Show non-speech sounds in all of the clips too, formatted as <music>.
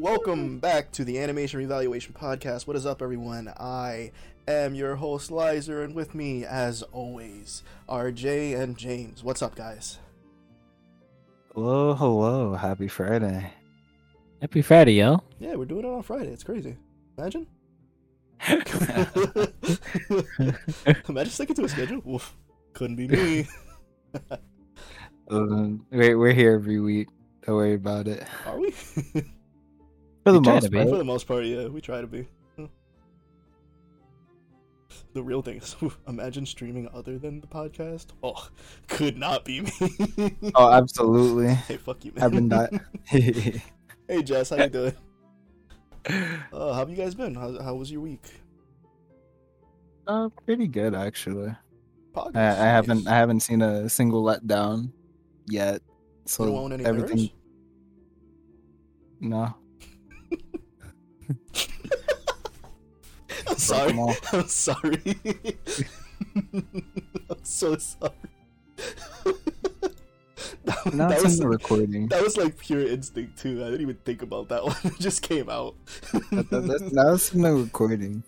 welcome back to the Animation Revaluation Podcast. What is up, everyone? I am your host, Lizer, and with me, as always, are Jay and James. What's up, guys? Hello, hello. Happy Friday. Happy Friday, yo. Yeah, we're doing it on Friday. It's crazy. Imagine. <laughs> <laughs> Imagine sticking to a schedule. Oof, couldn't be me. <laughs> Um, we're, we're here every week. Don't worry about it. Are we? For the most part. For the most part, yeah, we try to be. The real thing is, <laughs> imagine streaming other than the podcast. Oh, could not be me. <laughs> Oh, absolutely. hey, fuck you, man. I've been that. <laughs> hey, Jess, how you doing? Uh, how have you guys been? How, how was your week? uh, pretty good actually. Podcast. I, I haven't I haven't seen a single letdown yet. So you don't own any everything. mirrors? No. <laughs> <laughs> I'm sorry. I'm <laughs> sorry. I'm so sorry. that, Now that was in the recording. that was like pure instinct too. I didn't even think about that one. It just came out. That, that, that's, now it's in the recording.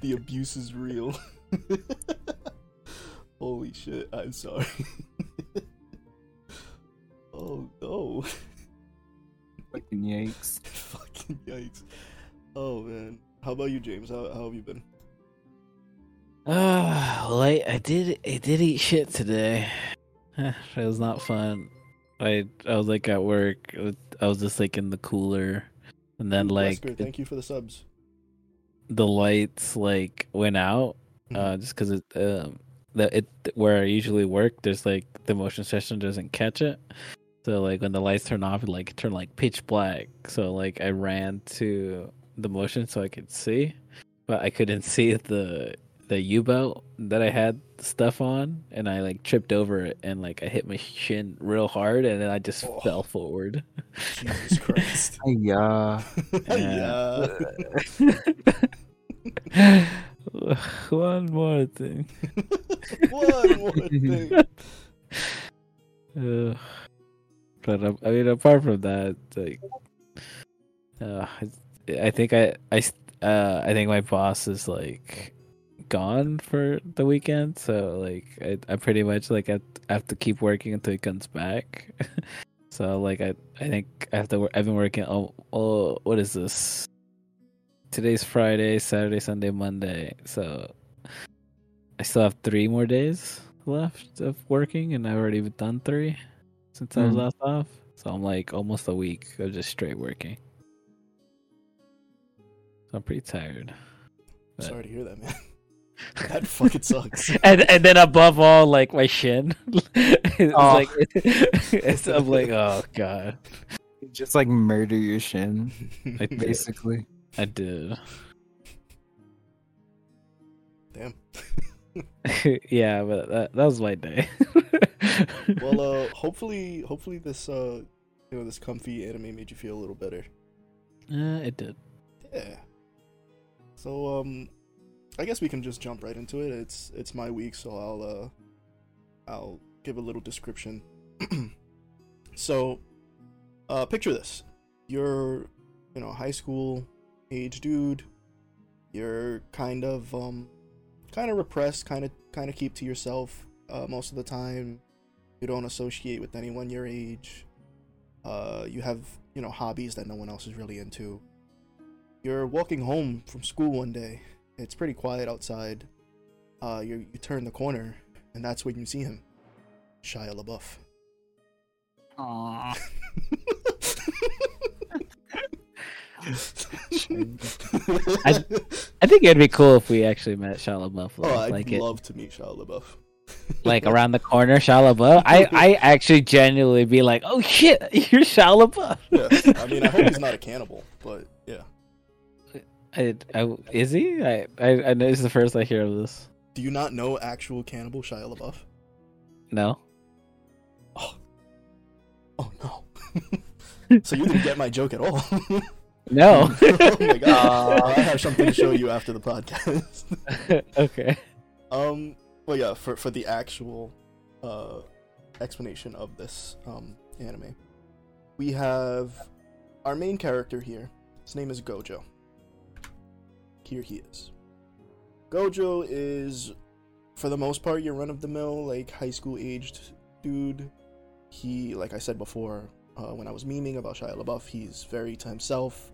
the abuse is real. Holy shit! I'm sorry. oh no! Fucking yikes. <laughs> Fucking yikes! Oh man, how about you, James? How how have you been? Uh, well, I, I did I did eat shit today. <sighs> it was not fun. I I was like at work. I was just like in the cooler, and then like Wesker, thank you for the subs. the lights like went out. Uh, just because it um the it where I usually work, there's like the motion sensor doesn't catch it. So like when the lights turn off, it like turn like pitch black. So like I ran to the motion so I could see, but I couldn't see the the U belt that I had stuff on, and I like tripped over it and like I hit my shin real hard, and then I just Oh. fell forward. Jesus Christ! <laughs> Yeah. yeah. <laughs> <laughs> One more thing. One more thing. Uh, but um, I mean, apart from that, like, uh, I, think I, I, uh, I think my boss is like gone for the weekend, so like, I, I pretty much like I have to keep working until he comes back. <laughs> so like, I, I think I have to. I've been working. Oh, oh, what is this? Today's Friday, Saturday, Sunday, Monday. So I still have three more days left of working, and I've already done three since I was Mhm. last off. So I'm like almost a week of just straight working. So I'm pretty tired. But- Sorry to hear that, man. <laughs> That fucking sucks. <laughs> and and then above all, like my shin, <laughs> it's Oh. like it's, I'm like, oh god, Just like murder your shin, I, basically. I did. Damn. <laughs> yeah, but that that was my day. <laughs> Well, uh, hopefully, hopefully this, uh, you know, this comfy anime made you feel a little better. uh, it did. Yeah. So, um, I guess we can just jump right into it. It's it's my week, so I'll uh, I'll give a little description. <clears throat> so, uh, picture this: you're, you know, high school age dude. You're kind of um, kind of repressed, kind of kind of keep to yourself uh, most of the time. You don't associate with anyone your age. Uh, you have you know hobbies that no one else is really into. You're walking home from school one day. It's pretty quiet outside. Uh, you you turn the corner, and that's when you see him, Shia LaBeouf. <laughs> <laughs> I- I think it'd be cool if we actually met Shia LaBeouf. oh, I'd like it, love to meet Shia LaBeouf. like <laughs> around the corner, Shia LaBeouf. I, <laughs> I actually genuinely be like, oh shit, you're Shia LaBeouf. yeah, I mean, I hope he's not a cannibal, but yeah. I, I, is he? I, I, I know is the first I hear of this. Do you not know actual cannibal Shia LaBeouf? No. Oh. Oh no. so you didn't get my joke at all. No. <laughs> oh my god. <laughs> I have something to show you after the podcast. <laughs> okay. Um, well, yeah, for for the actual uh explanation of this um anime, we have our main character here, his name is Gojo. Here he is. Gojo is, for the most part, your run of the mill, like high school aged dude. He, like I said before, uh, when I was memeing about Shia LaBeouf, he's very to himself,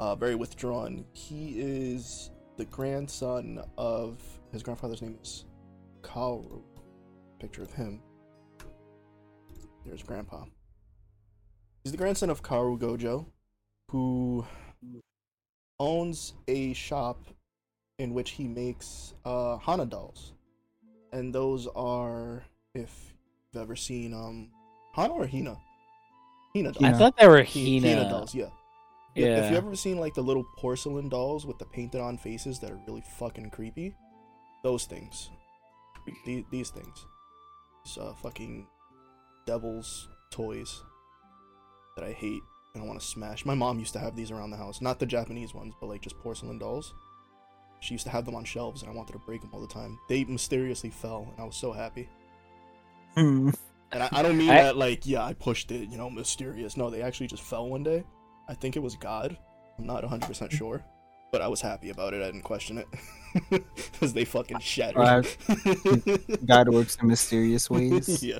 uh, very withdrawn. He is the grandson of his grandfather's name is Kaoru. Picture of him. There's Grandpa. He's the grandson of Kaoru Gojo, who owns a shop in which he makes uh, Hana dolls, and those are if you've ever seen um Hana or Hina. Hina dolls. I thought they were Hina, Hina. dolls, yeah. Yeah. If you ever seen like the little porcelain dolls with the painted on faces that are really fucking creepy, those things. These, these things. These uh, fucking devil's toys that I hate and I want to smash. My mom used to have these around the house. Not the Japanese ones, but like just porcelain dolls. She used to have them on shelves and I wanted to break them all the time. They mysteriously fell and I was so happy. Hmm. And I, I don't mean I- that like, yeah, I pushed it, you know, mysterious. No, they actually just fell one day. I think it was God. I'm not 100% sure. But I was happy about it. I didn't question it. <laughs> Because they fucking shattered. Right. <laughs> God works in mysterious ways. <laughs> yeah.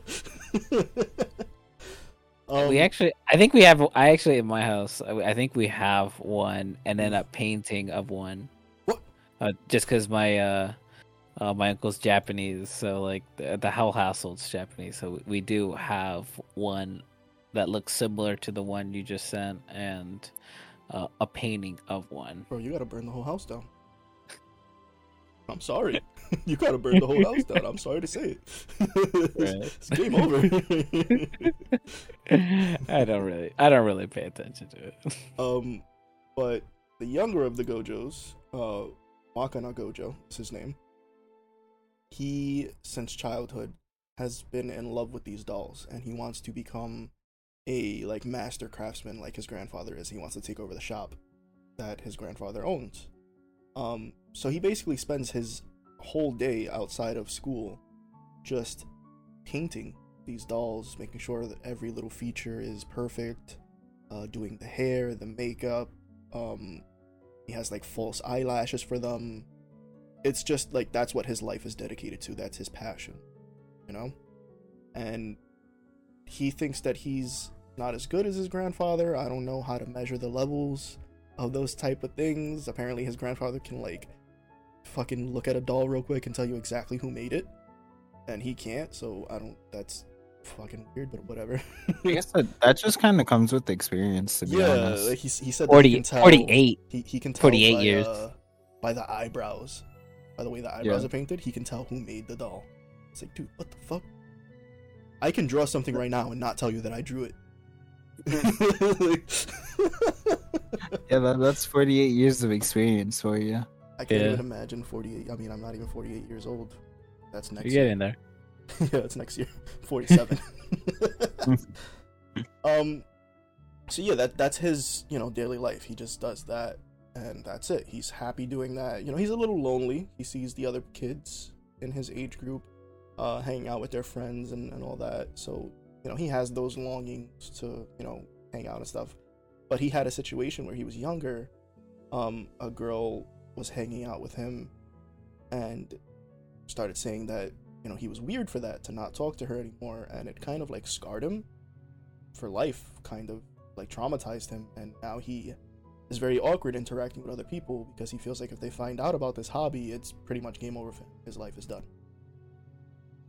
um, we actually, I think we have. I actually in my house, I, I think we have one, and then a painting of one. What? Uh, just because my uh, uh, my uncle's Japanese, so like the, the whole household's Japanese, so we do have one that looks similar to the one you just sent, and uh, a painting of one. Bro, you gotta burn the whole house down. <laughs> I'm sorry. <laughs> you gotta burn the whole house down. I'm sorry to say it. Right. <laughs> it's game over. I don't really, I don't really pay attention to it. Um, but the younger of the Gojos, uh, Wakana Gojo is his name. He, since childhood, has been in love with these dolls, and he wants to become a like master craftsman like his grandfather is. He wants to take over the shop that his grandfather owns. Um, so he basically spends his whole day outside of school just painting these dolls, making sure that every little feature is perfect, uh, doing the hair, the makeup. Um, he has like false eyelashes for them. It's just like that's what his life is dedicated to. That's his passion, you know? And he thinks that he's not as good as his grandfather. I don't know how to measure the levels of those type of things. Apparently, his grandfather can like fucking look at a doll real quick and tell you exactly who made it, and he can't. So I don't. That's fucking weird, but whatever. <laughs> I guess that, that just <laughs> kind of comes with the experience to be yeah, honest. like he, he said that he can tell, 48. He, he can tell 48 by, years. uh, by the eyebrows, by the way the eyebrows Yeah. are painted. He can tell who made the doll. It's like, dude, what the fuck? I can draw something right now and not tell you that I drew it. <laughs> Yeah, that, that's 48 years of experience for you. I can't Yeah. even imagine 48. I mean, I'm not even 48 years old. That's next You year. get in there. <laughs> yeah, it's next year. <laughs> 47. um so yeah, that that's his, you know, daily life. He just does that and that's it. He's happy doing that. You know, he's a little lonely. He sees the other kids in his age group uh hanging out with their friends and, and all that. So, you know, he has those longings to, you know, hang out and stuff. But he had a situation where he was younger. Um a girl was hanging out with him and started saying that you know he was weird for that to not talk to her anymore and it kind of like scarred him for life kind of like traumatized him and now he is very awkward interacting with other people because he feels like if they find out about this hobby it's pretty much game over for him his life is done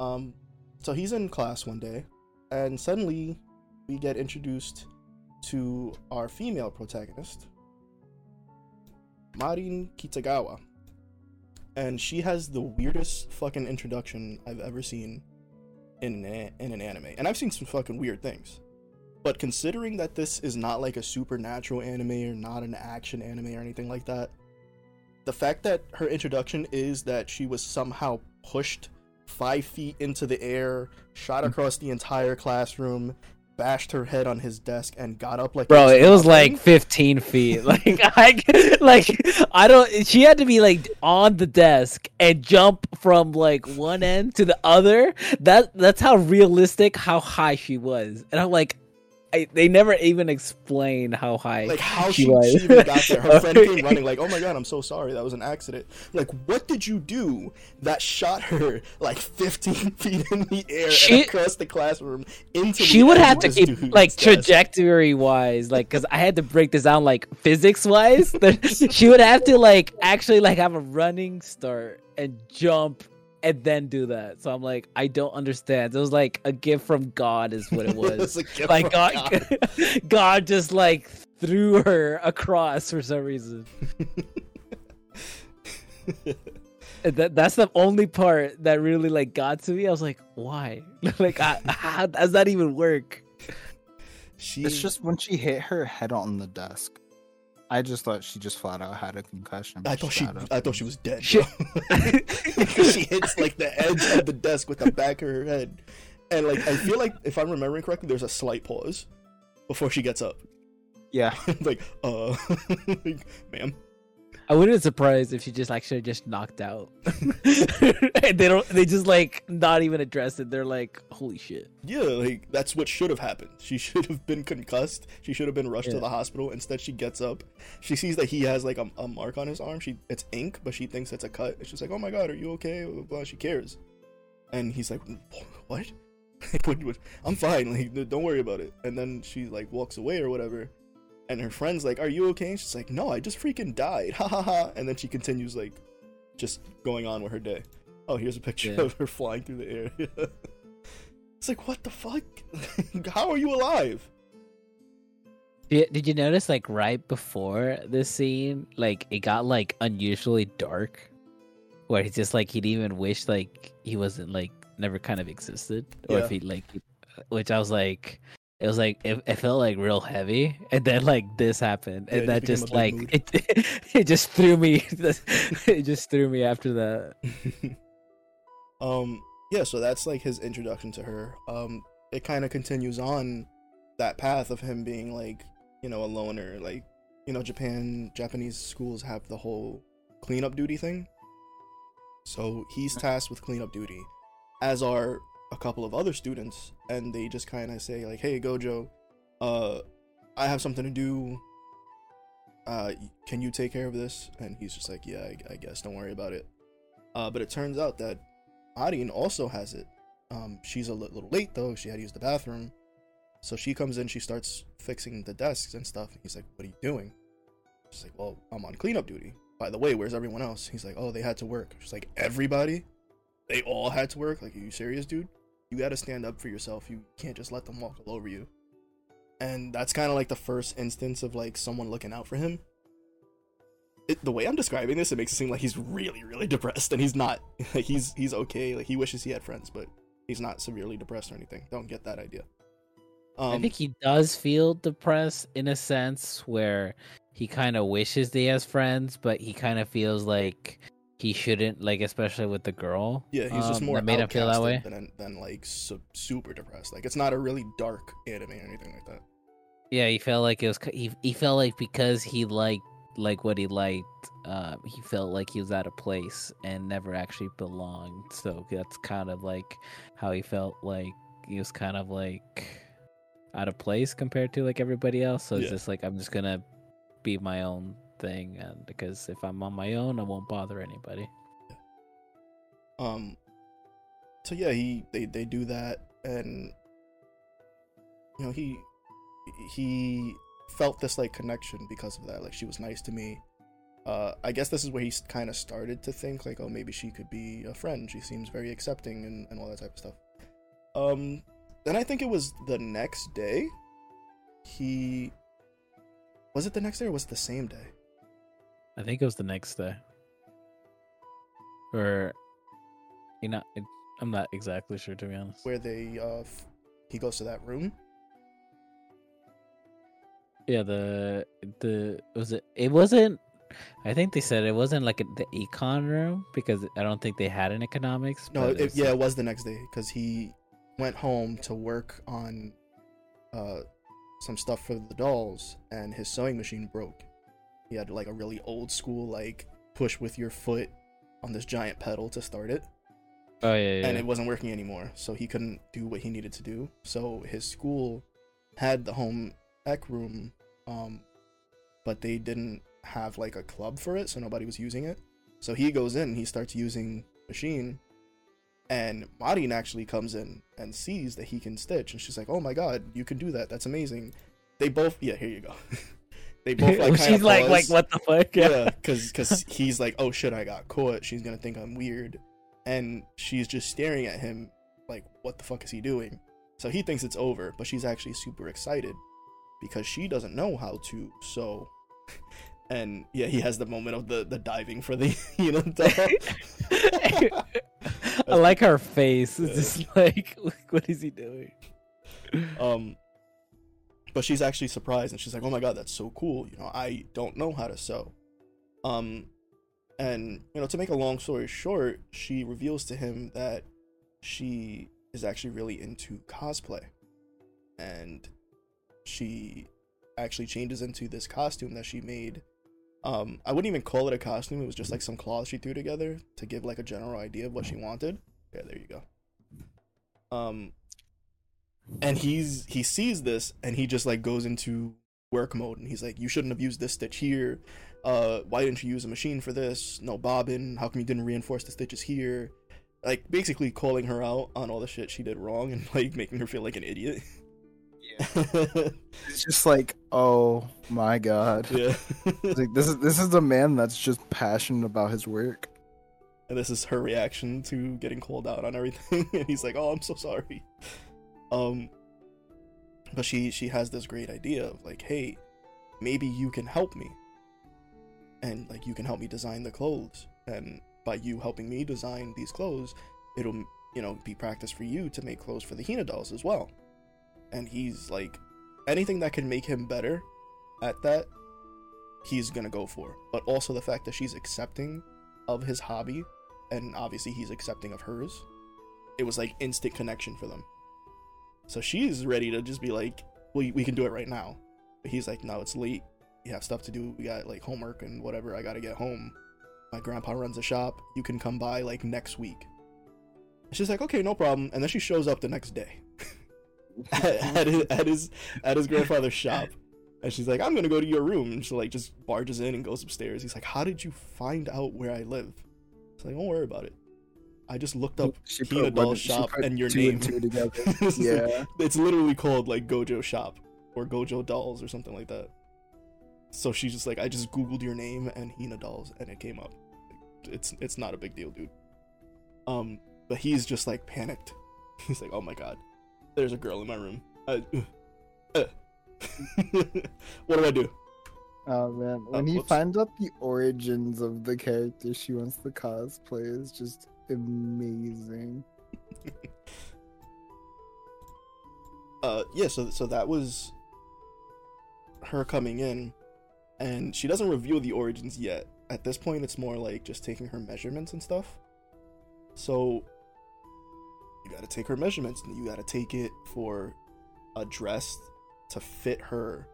um so he's in class one day and suddenly we get introduced to our female protagonist marin kitagawa and she has the weirdest fucking introduction I've ever seen in an, in an anime. And I've seen some fucking weird things. But considering that this is not like a supernatural anime or not an action anime or anything like that, the fact that her introduction is that she was somehow pushed five feet into the air, shot across the entire classroom, bashed her head on his desk, and got up like Bro, it was like 15 feet. <laughs> Like I like I don't she had to be like on the desk and jump from like one end to the other. That that's how realistic how high she was. And I'm like I, they never even explain how high. like how <laughs> she she, was. she even got there. Her friend came <laughs> running like, "Oh my god, I'm so sorry. That was an accident." Like, what did you do that shot her like 15 <laughs> feet in the air She- across the classroom into? she would have to keep like trajectory wise, like because I had to break this down like physics wise. she would have to like actually like have a running start and jump and then do that. So I'm like, I don't understand. It was like a gift from God, is what it <laughs> was. It's a gift like from God, God. <laughs> God just like threw her across for some reason. <laughs> That that's the only part that really like got to me. I was like, why? like, I, how does that even work? She It's just when she hit her head on the desk. I just thought she just flat out had a concussion. I thought she, got. I thought she was dead. She- Because <laughs> she hits like the edge of the desk with the back of her head, and like I feel like if I'm remembering correctly, there's a slight pause before she gets up. Yeah, <laughs> like, uh, <laughs> like, ma'am. I wouldn't be surprised if she just actually just knocked out. <laughs> <laughs> they don't. They just like not even address it. They're like, holy shit. Yeah, like that's what should have happened. She <laughs> should have been concussed. She should have been rushed to the hospital. Instead, she gets up. She sees that he has like a, a mark on his arm. She it's ink, but she thinks it's a cut. And she's like, "Oh my god, are you okay?" Blah, blah, blah. She cares, and he's like, "What? Like, what, what? I'm fine. Like, don't worry about it." And then she like walks away or whatever. And her friend's like, "Are you okay?" And she's like, "No, I just freaking died." <laughs> Ha ha ha. And then she continues like, just going on with her day. Oh, here's a picture Yeah. of her flying through the air. <laughs> It's like, what the fuck? <laughs> How are you alive? Did, you notice like right before this scene, like it got like unusually dark, where he's just like he'd even wish like he wasn't like never kind of existed, or Yeah. if he like, uh, which I was like, it was like it, it felt like real heavy, and then like this happened, and it that just like it, <laughs> it just threw me, <laughs> it just threw me after that. <laughs> um, yeah, so that's like his introduction to her. Um, it kind of continues on that path of him being like, you know, a loner. Like, you know, Japan, Japanese schools have the whole cleanup duty thing. So he's tasked with cleanup duty, as are a couple of other students, and they just kind of say like, "Hey, Gojo, uh, I have something to do. Uh, can you take care of this?" And he's just like, "Yeah, I, I guess. Don't worry about it." Uh, but it turns out that Marin also has it. Um, she's a li- little late though. She had to use the bathroom, so she comes in. She starts fixing the desks and stuff. and He's like, "What are you doing?" She's like, "Well, I'm on cleanup duty." By the way, where's everyone else? He's like, "Oh, they had to work." She's like, "Everybody? They all had to work? Like, are you serious, dude? You got to stand up for yourself. You can't just let them walk all over you." And that's kind of like the first instance of like someone looking out for him. It, the way I'm describing this, it makes it seem like he's really, really depressed, and he's not. <laughs> Like he's he's okay. Like he wishes he had friends, but he's not severely depressed or anything. Don't get that idea. Um, I think he does feel depressed in a sense where he kind of wishes he has friends, but he kind of feels like he shouldn't, like especially with the girl. yeah, he's just um, more that made him feel that way. than than like su- super depressed. Like it's not a really dark anime or anything like that. Yeah, he felt like it was. He he felt like because he liked like what he liked, uh, he felt like he was out of place and never actually belonged. So that's kind of like how he felt like he was kind of like out of place compared to like everybody else. So it's Yeah. just like I'm just gonna be my own thing, and because if I'm on my own, I won't bother anybody. Um, so yeah, he they they do that, and you know he he felt this like connection because of that. Like she was nice to me. Uh, I guess this is where he kind of started to think like, oh, maybe she could be a friend. She seems very accepting and, and all that type of stuff. Um, then I think it was the next day. He was it the next day or was it the same day? I think it was the next day, or you know, it, I'm not exactly sure to be honest. Where they uh, f- he goes to that room. Yeah, the the was it? It wasn't. I think they said it wasn't like a, the econ room because I don't think they had an economics. No, but it, yeah, like- it was the next day because he went home to work on uh, some stuff for the dolls, and his sewing machine broke. He had like a really old school like push with your foot on this giant pedal to start it, Oh yeah, yeah. and it wasn't working anymore. So he couldn't do what he needed to do. So his school had the home ec room, um, but they didn't have like a club for it, so nobody was using it. So he goes in, he starts using machine, and Marin actually comes in and sees that he can stitch, and she's like, "Oh my god, you can do that! That's amazing." They both, yeah, here you go. <laughs> they both like <laughs> She's like, like, what the fuck? yeah, because because <laughs> he's like, "Oh shit, I got caught." She's gonna think I'm weird, and she's just staring at him like, "What the fuck is he doing?" So he thinks it's over, but she's actually super excited because she doesn't know how to sew. <laughs> And yeah, he has the moment of the the diving for the you know. I like her face. It's Yeah. just like, what is he doing? um but she's actually surprised and she's like oh my god that's so cool. You know i don't know how to sew. Um and you know to make a long story short she reveals to him that she is actually really into cosplay. And she actually changes into this costume that she made. Um i wouldn't even call it a costume. It was just like some cloth she threw together to give like a general idea of what she wanted. Yeah there you go. Um and he's he sees this and he just like goes into work mode and he's like you shouldn't have used this stitch here. Uh why didn't you use a machine for this? No bobbin. How come you didn't reinforce the stitches here? Like basically calling her out on all the shit she did wrong and <laughs> like making her feel like an idiot. <laughs> It's just like, oh my god. yeah. Like this is this is a man that's just passionate about his work. and this is her reaction to getting called out on everything. <laughs> And he's like oh i'm so sorry um but she she has this great idea of like hey maybe you can help me. And like you can help me design the clothes. And by you helping me design these clothes it'll you know be practice for you to make clothes for the hina dolls as well. And he's like anything that can make him better at that he's gonna go for. But also the fact that she's accepting of his hobby and obviously he's accepting of hers it was like instant connection for them so she's ready to just be like we, we can do it right now. But he's like no it's late. We have stuff to do. We got like homework and whatever. I gotta get home. My grandpa runs a shop. You can come by like next week. She's like okay no problem. And then she shows up the next day <laughs> at, at his, at his at his grandfather's shop. And she's like i'm gonna go to your room. And she like just barges in and goes upstairs. He's like how did you find out where i live? It's like don't worry about it i just looked up She Hina put doll one- she shop put and your two name and two together. <laughs> It's yeah. <laughs> it's literally called like Gojo Shop or Gojo Dolls or something like that. So she's just like, I just googled your name and Hina Dolls, and it came up. It's it's not a big deal, dude. Um, but he's just like panicked. <laughs> He's like, oh my god, there's a girl in my room. Uh, uh. what do I do? Oh man, when Uh, he whoops. finds out the origins of the character she wants to cosplay is just amazing. <laughs> uh yeah so so that was her coming in and she doesn't reveal the origins yet at this point it's more like just taking her measurements and stuff so you got to take her measurements and you got to take it for a dress to fit her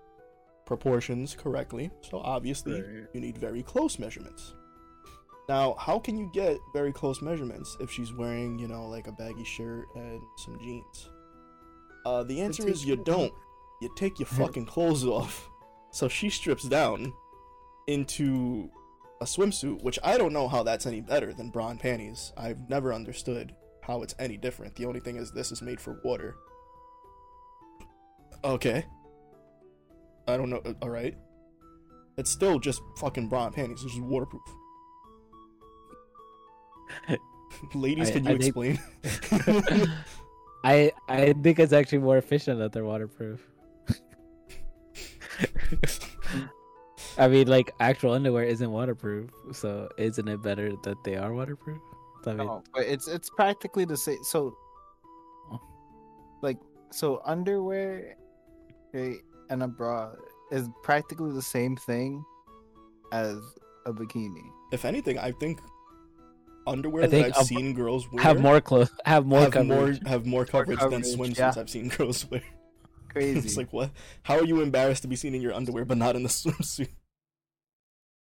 proportions correctly so obviously Right. you need very close measurements now how can you get very close measurements if she's wearing you know like a baggy shirt and some jeans uh, the answer is you don't. You take your fucking clothes <laughs> off. So she strips down into a swimsuit, which I don't know how that's any better than bra and panties. I've never understood how it's any different. The only thing is this is made for water. Okay. I don't know. uh, All right. It's still just fucking bra and panties. It's just waterproof. Ladies, I- can you I think- explain? <laughs> I I think it's actually more efficient that they're waterproof. <laughs> I mean, like actual underwear isn't waterproof, so isn't it better that they are waterproof? I mean, No, but it's it's practically the same. So, like, so underwear, right, and a bra is practically the same thing as a bikini. if anything, I think underwear I think that I've a- seen girls wear have more clothes, have more have more have more coverage, than coverage, swimsuits yeah. I've seen girls wear. <laughs> Crazy. it's like what? How are you embarrassed to be seen in your underwear but not in the <laughs> swimsuit?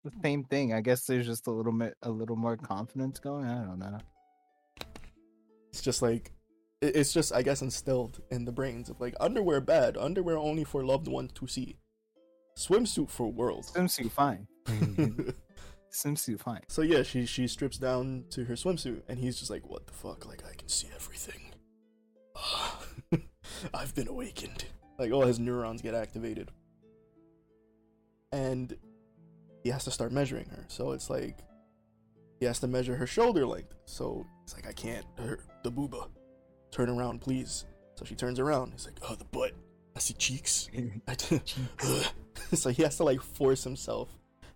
the same thing. I guess there's just a little bit, a little more confidence going. I don't know. It's just like it's just I guess instilled in the brains of like underwear bad, underwear only for loved ones to see, swimsuit for world. Swimsuit fine. <laughs> Mm-hmm. Swimsuit fine. so yeah, she she strips down to her swimsuit, and he's just like, "What the fuck? Like I can see everything. <laughs> I've been awakened." Like all his neurons get activated, and he has to start measuring her. So it's like he has to measure her shoulder length. So it's like I can't. Her the booba, turn around, please. So she turns around. He's like, "Oh, the butt. I see cheeks." <laughs> I d- <laughs> so he has to like force himself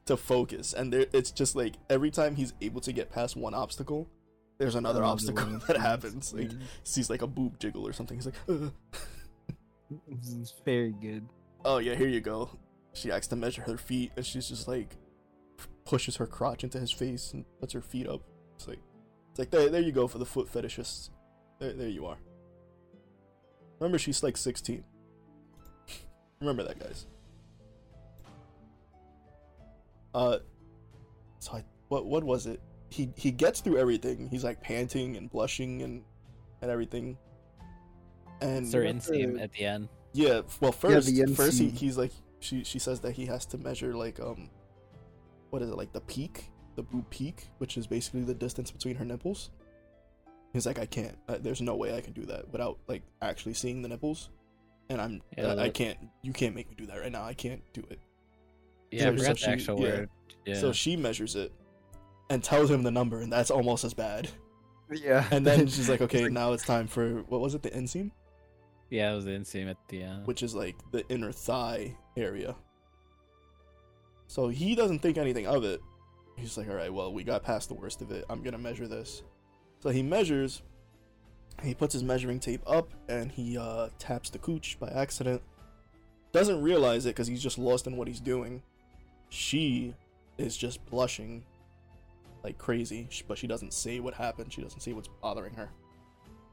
to focus, and there, it's just like every time he's able to get past one obstacle, there's another obstacle <laughs> that happens. Like Yeah. sees like a boob jiggle or something. He's like, "Ugh." <laughs> This is very good. "Oh yeah, here you go." She asks to measure her feet, and she's just like pushes her crotch into his face and puts her feet up. It's like, it's like there, there you go for the foot fetishists. There, there you are. Remember, she's like 16. <laughs> Remember that, guys. Uh, so I, what what was it? He he gets through everything. He's like panting and blushing and and everything. And It's their inseam at the end. yeah, well, first, the first he, he's like, she she says that he has to measure like um, what is it like the peak, the boob peak, which is basically the distance between her nipples. He's like, I can't. Uh, there's no way I can do that without like actually seeing the nipples, and I'm Yeah, I, I can't. You can't make me do that right now. I can't do it. Yeah, So I forgot she- the actual yeah. word. Yeah. So she measures it, and tells him the number, and that's almost as bad. Yeah. And then <laughs> she's like, okay, like- now it's time for what was it, the inseam, yeah, it was the inseam at the end. which is like the inner thigh area. So he doesn't think anything of it. He's like, all right, well, we got past the worst of it. I'm gonna measure this. So he measures. He puts his measuring tape up and he uh, taps the cooch by accident. Doesn't realize it because he's just lost in what he's doing. She is just blushing like crazy, but she doesn't say what happened. She doesn't see what's bothering her.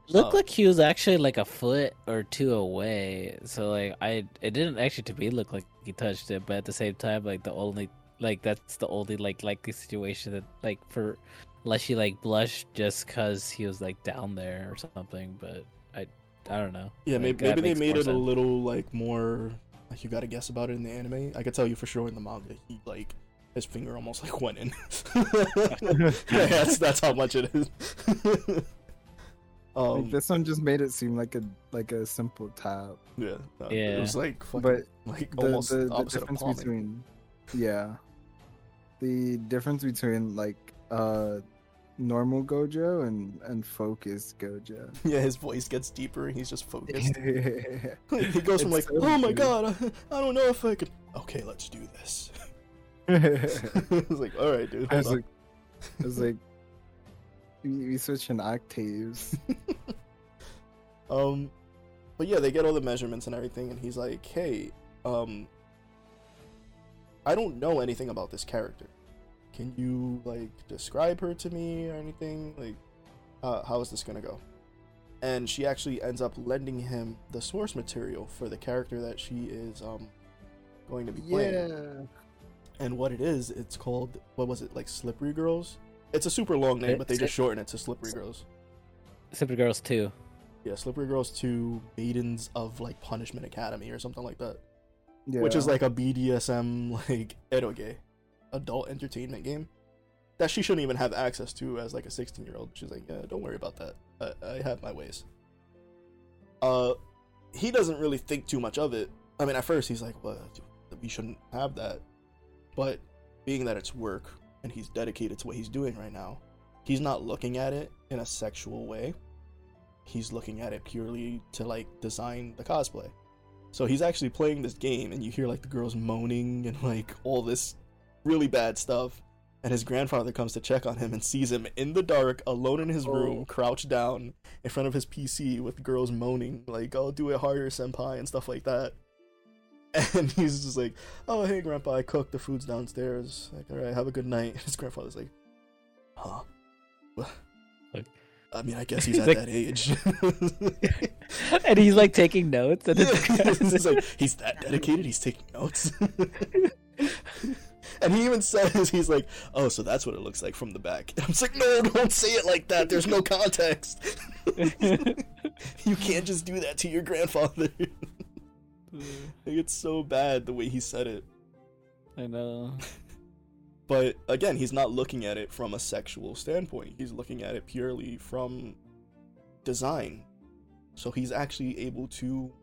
Looked like he was actually like a foot or two away. So like I, it didn't actually to me look like he touched it, but at the same time, like the only like that's the only like likely situation that like for unless she like blushed just because he was like down there or something. But I, I don't know. Yeah, Like, maybe, maybe they made it a little like more like you got to guess about it in the anime. I could tell you for sure in the manga, he like his finger almost like went in. yeah, <laughs> <laughs> that's that's how much it is. <laughs> Like, um, this one just made it seem like a like a simple tap. yeah, no, it was like fucking, But like The, almost the, the opposite of difference palming. between yeah. The difference between like uh normal Gojo and and focused Gojo. <laughs> Yeah, his voice gets deeper and he's just focused. <laughs> he goes from like, so "Oh my god, I, <laughs> I don't know if I could." Okay, let's do this. it's like, all right, dude. I was on." like, I was like, we, we switching octaves. Um, but yeah, they get all the measurements and everything, and he's like, "Hey, um, I don't know anything about this character. Can you like describe her to me or anything? Like, uh, how is this gonna go?" And she actually ends up lending him the source material for the character that she is um going to be playing. yeah. And what it is, it's called what was it like Slippery Girls? It's a super long name, but they just shorten it to Slippery Girls. Slippery Girls Two. Yeah, Slippery Girls 2 Maidens of like Punishment Academy or something like that. yeah. Which is like a BDSM like <laughs> eroge, adult entertainment game that she shouldn't even have access to as like a 16 year old. She's like, yeah, don't worry about that. I, I have my ways. Uh, he doesn't really think too much of it. I mean, at first he's like, well, we shouldn't have that. But being that it's work and he's dedicated to what he's doing right now, he's not looking at it in a sexual way. He's looking at it purely to like design the cosplay. So he's actually playing this game, and you hear like the girls moaning and like all this really bad stuff. And his grandfather comes to check on him and sees him in the dark, alone in his oh. room, Oh. crouched down in front of his PC with girls moaning, like, oh, do it harder, senpai, and stuff like that. <laughs> And he's just like, oh, hey, grandpa, I cooked. The food's downstairs. Like, all right, have a good night. <laughs> His grandfather's like, huh? I mean, I guess he's <laughs> He's at like- that age. and he's like taking notes. And Yeah, it's like he's that dedicated. He's taking notes. And he even says he's like, "Oh, so that's what it looks like from the back." And <laughs> I'm like, "No, don't say it like that. There's no context." <laughs> you can't just do that to your grandfather. <laughs> like, it's so bad the way he said it. I know. But again, he's not looking at it from a sexual standpoint. He's looking at it purely from design. So he's actually able to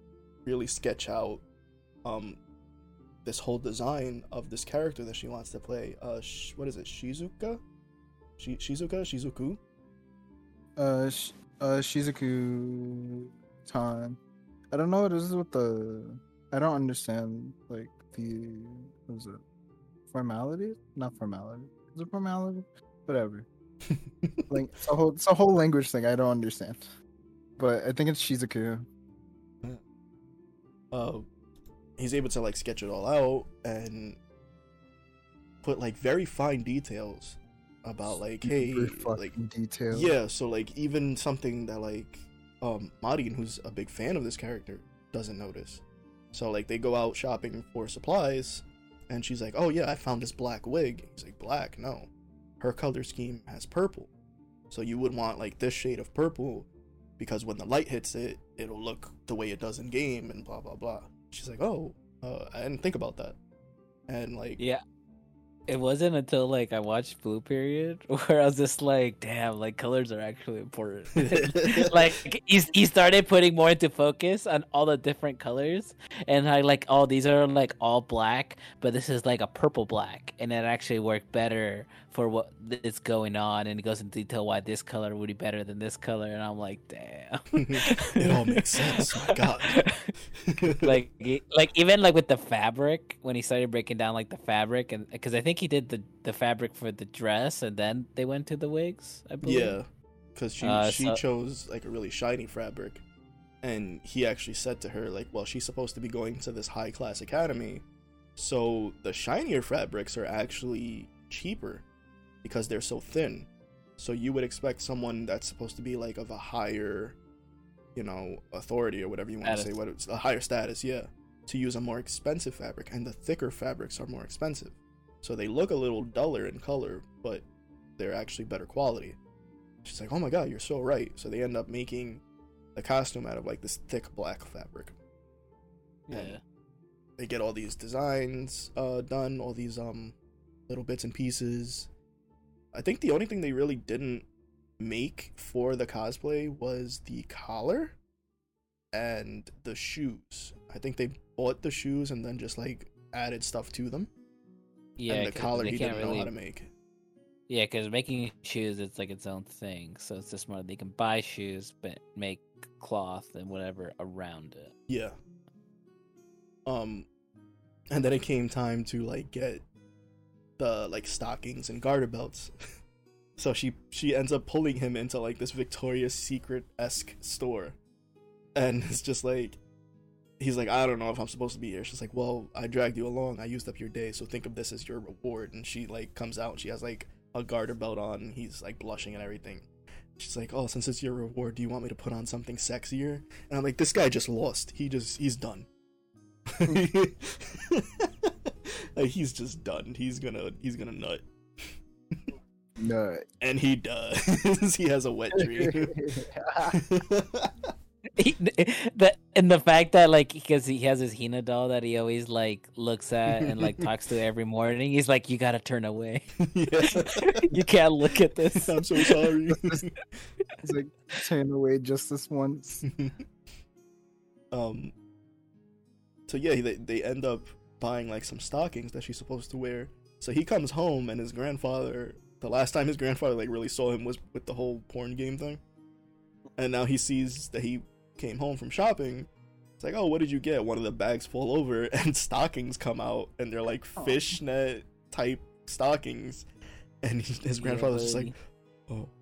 really sketch out um this whole design of this character that she wants to play. Uh, sh- what is it? Shizuka? Shi- Shizuka? Shizuku? Uh, sh- uh, Shizuku Tan. I don't know what it is with the. I don't understand like the. What is it? Formality? Not formality. Is it formality? Whatever. <laughs> Like it's a whole it's a whole language thing I don't understand. But I think it's Shizuku. uh, he's able to like sketch it all out and put like very fine details about like hey like detailed. yeah so like even something that like um Marin who's a big fan of this character doesn't notice. So like they go out shopping for supplies and she's like oh yeah I found this black wig. He's like black? No. Her color scheme has purple. So you would want like this shade of purple because when the light hits it it'll look the way it does in game and blah blah blah she's like oh uh, I didn't think about that and like Yeah. It wasn't until like I watched Blue Period <laughs> where I was just like, damn, like colors are actually important. <laughs> like he, he started putting more into focus on all the different colors and I like oh these are like all black, but this is like a purple black and it actually worked better for what is going on and it goes into detail why this color would be better than this color and I'm like, damn. <laughs> it all makes sense my god like like even like with the fabric when he started breaking down like the fabric and because I think he did the the fabric for the dress and then they went to the wigs. I believe. Yeah, because she Uh, she so- chose like a really shiny fabric, and he actually said to her like, "Well, she's supposed to be going to this high class academy, so the shinier fabrics are actually cheaper because they're so thin. So you would expect someone that's supposed to be like of a higher, you know, authority or whatever you want to say, what it's a higher status, yeah, to use a more expensive fabric, and the thicker fabrics are more expensive, so they look a little duller in color, but they're actually better quality." She's like, "Oh my god, you're so right." So they end up making the costume out of like this thick black fabric. Yeah. They get all these designs uh, done, all these um little bits and pieces. I think the only thing they really didn't make for the cosplay was the collar and the shoes. I think they bought the shoes and then just like added stuff to them. Yeah. and the collar can't didn't really. know how to make. Yeah, because making shoes it's like its own thing. So it's just more they can buy shoes but make cloth and whatever around it. Yeah. Um, and then it came time to like get the like stockings and garter belts. <laughs> so she she ends up pulling him into like this Victoria's Secret esque store, and it's just like he's like, I don't know if I'm supposed to be here. She's like, Well, I dragged you along. I used up your day, so think of this as your reward. And she like comes out and she has like a garter belt on. And he's like blushing and everything. She's like, "Oh, since it's your reward, do you want me to put on something sexier?" And I'm like, "This guy just lost. He just he's done. <laughs> like he's just done. He's gonna he's gonna nut, Nut. and he does. <laughs> he has a wet dream. <laughs> <laughs> He, the and the fact that like because he has his Hina doll that he always like looks at and like talks to every morning. He's like, you gotta turn away. yeah. <laughs> <laughs> you can't look at this. I'm so sorry. It's like turn away just this once. um. So yeah, they they end up buying like some stockings that she's supposed to wear. So he comes home and his grandfather. The last time his grandfather like really saw him was with the whole porn game thing, and now he sees that he came home from shopping. It's like, oh, what did you get? One of the bags fall over <laughs> and stockings come out, and they're like Aw. fishnet type stockings, and his grandfather's just like, oh. <laughs>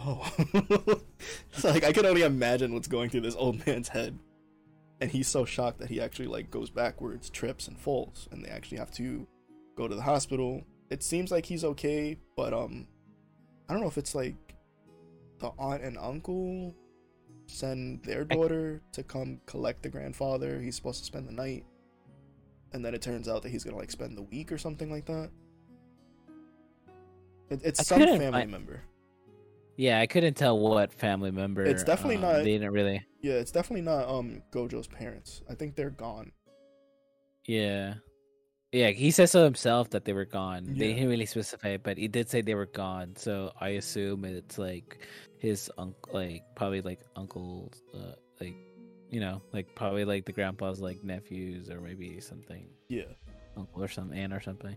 Oh. <laughs> so like I can only imagine what's going through this old man's head. And he's so shocked that he actually like goes backwards, trips and falls, and they actually have to go to the hospital. It seems like he's okay, but um I don't know if it's like the aunt and uncle send their I- daughter to come collect the grandfather. He's supposed to spend the night. And then it turns out that he's gonna like spend the week or something like that. It, it's I some family find- member. Yeah, I couldn't tell what family member. It's definitely um, not- They didn't really. Yeah, it's definitely not um Gojo's parents. I think they're gone. Yeah. Yeah, he says so himself that they were gone. They didn't really specify, but he did say they were gone. So I assume it's like his uncle, like probably like uncles, uh, like you know, like probably like the grandpa's like nephews or maybe something, Yeah. uncle or some aunt or something.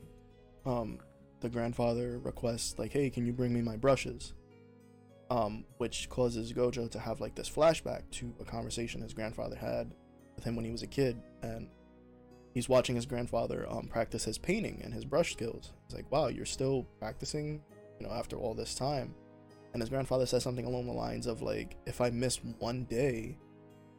um the grandfather requests like hey can you bring me my brushes um which causes gojo to have like this flashback to a conversation his grandfather had with him when he was a kid and he's watching his grandfather um practice his painting and his brush skills he's like wow you're still practicing you know after all this time and his grandfather says something along the lines of like if i miss one day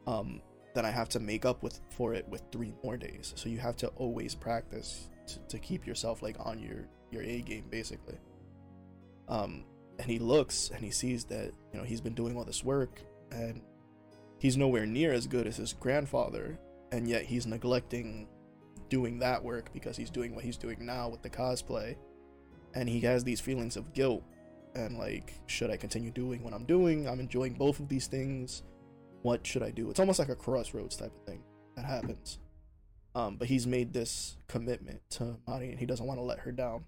um then i have to make up with for it with three more days so you have to always practice to, to keep yourself like on your your A game basically. Um, and he looks and he sees that you know he's been doing all this work and he's nowhere near as good as his grandfather, and yet he's neglecting doing that work because he's doing what he's doing now with the cosplay, and he has these feelings of guilt and like should I continue doing what I'm doing? I'm enjoying both of these things. What should I do? It's almost like a crossroads type of thing that happens. Um, but he's made this commitment to Marin and he doesn't want to let her down.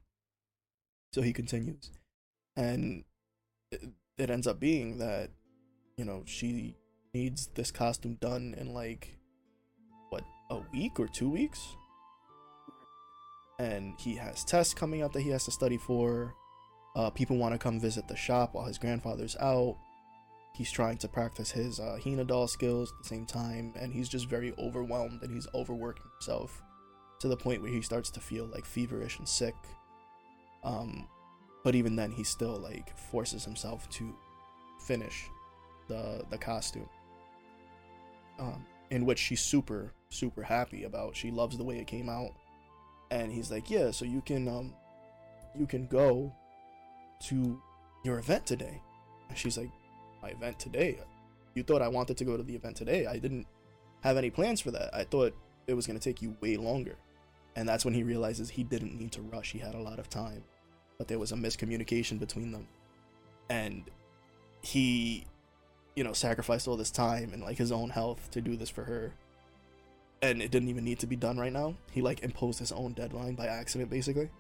So he continues. And it, it ends up being that, you know, she needs this costume done in like, what, a week or two weeks? And he has tests coming up that he has to study for. Uh, people want to come visit the shop while his grandfather's out. He's trying to practice his uh, Hina doll skills at the same time, and he's just very overwhelmed and he's overworking himself to the point where he starts to feel like feverish and sick. Um, but even then, he still like forces himself to finish the the costume, um, in which she's super super happy about. She loves the way it came out, and he's like, "Yeah, so you can um, you can go to your event today." And she's like, "My event today? You thought I wanted to go to the event today? I didn't have any plans for that. I thought it was gonna take you way longer." And that's when he realizes he didn't need to rush. He had a lot of time, but there was a miscommunication between them, and he, you know, sacrificed all this time and like his own health to do this for her. And it didn't even need to be done right now. He like imposed his own deadline by accident, basically.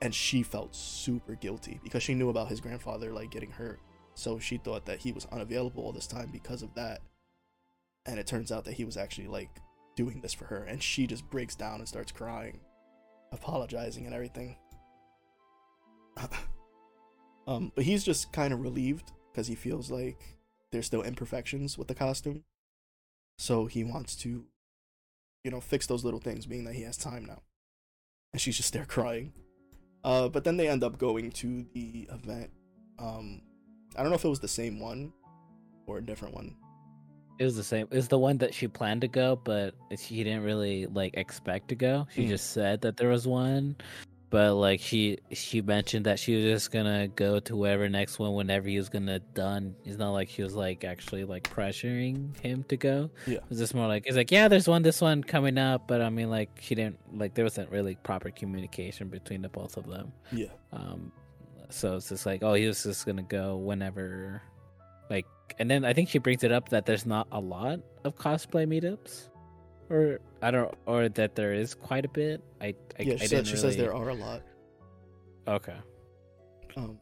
And she felt super guilty because she knew about his grandfather like getting hurt. So she thought that he was unavailable all this time because of that. And it turns out that he was actually like doing this for her. And she just breaks down and starts crying, apologizing and everything. <laughs> um, but he's just kind of relieved because he feels like there's still imperfections with the costume. So he wants to, you know, fix those little things, being that he has time now. And she's just there crying. Uh, but then they end up going to the event. Um, I don't know if it was the same one or a different one. It was the same. It was the one that she planned to go, but she didn't really like expect to go. She Mm. just said that there was one, but like she she mentioned that she was just gonna go to whatever next one whenever he was gonna done. It's not like she was like actually like pressuring him to go. Yeah. It was just more like it's like yeah, there's one this one coming up, but I mean like she didn't like there wasn't really proper communication between the both of them. Yeah. Um, so it's just like, oh, he was just gonna go whenever, like, and then I think she brings it up that there's not a lot of cosplay meetups, or I don't, or that there is quite a bit. I, I, yeah, she, didn't said, she says there are a lot. Okay. Um,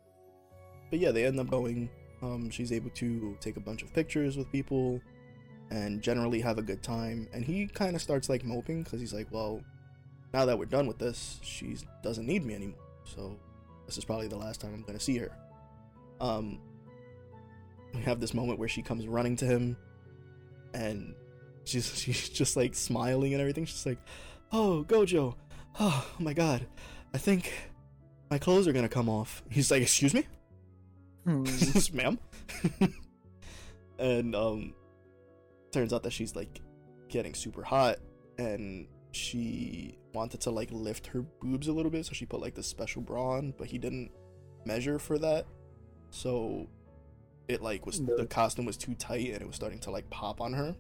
but yeah, they end up going. Um, she's able to take a bunch of pictures with people and generally have a good time. And he kind of starts like moping because he's like, well, now that we're done with this, she doesn't need me anymore. So this is probably the last time I'm going to see her. Um, we have this moment where she comes running to him and she's, <laughs> she's just like smiling and everything. She's like, oh, Gojo. Oh, my God. I think my clothes are gonna come off. He's like, excuse me, Hmm. <laughs> ma'am. <laughs> and um, turns out that she's like getting super hot, and she wanted to like lift her boobs a little bit, so she put like this special bra on, but he didn't measure for that, so it like was the costume was too tight and it was starting to like pop on her,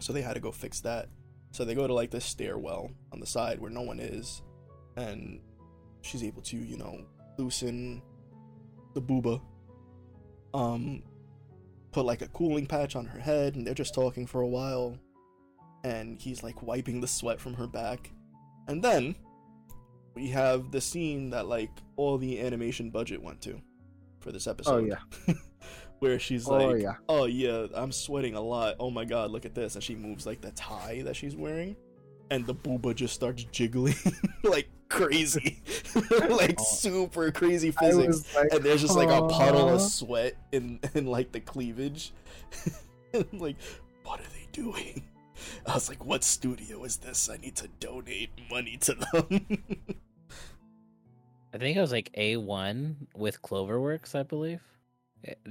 so they had to go fix that. So they go to like this stairwell on the side where no one is, and she's able to, you know, loosen the booba um put like a cooling patch on her head and they're just talking for a while and he's like wiping the sweat from her back. And then we have the scene that like all the animation budget went to for this episode. Oh yeah. <laughs> Where she's Oh, like, yeah. oh yeah, I'm sweating a lot. Oh my god, look at this. And she moves like the tie that she's wearing. And the booba just starts jiggling <laughs> like crazy. <laughs> like Oh. super crazy physics. like, And there's just like a puddle of sweat in in like the cleavage. <laughs> I'm like, what are they doing? I was like, what studio is this? I need to donate money to them. I think it was like A1 with Cloverworks, I believe.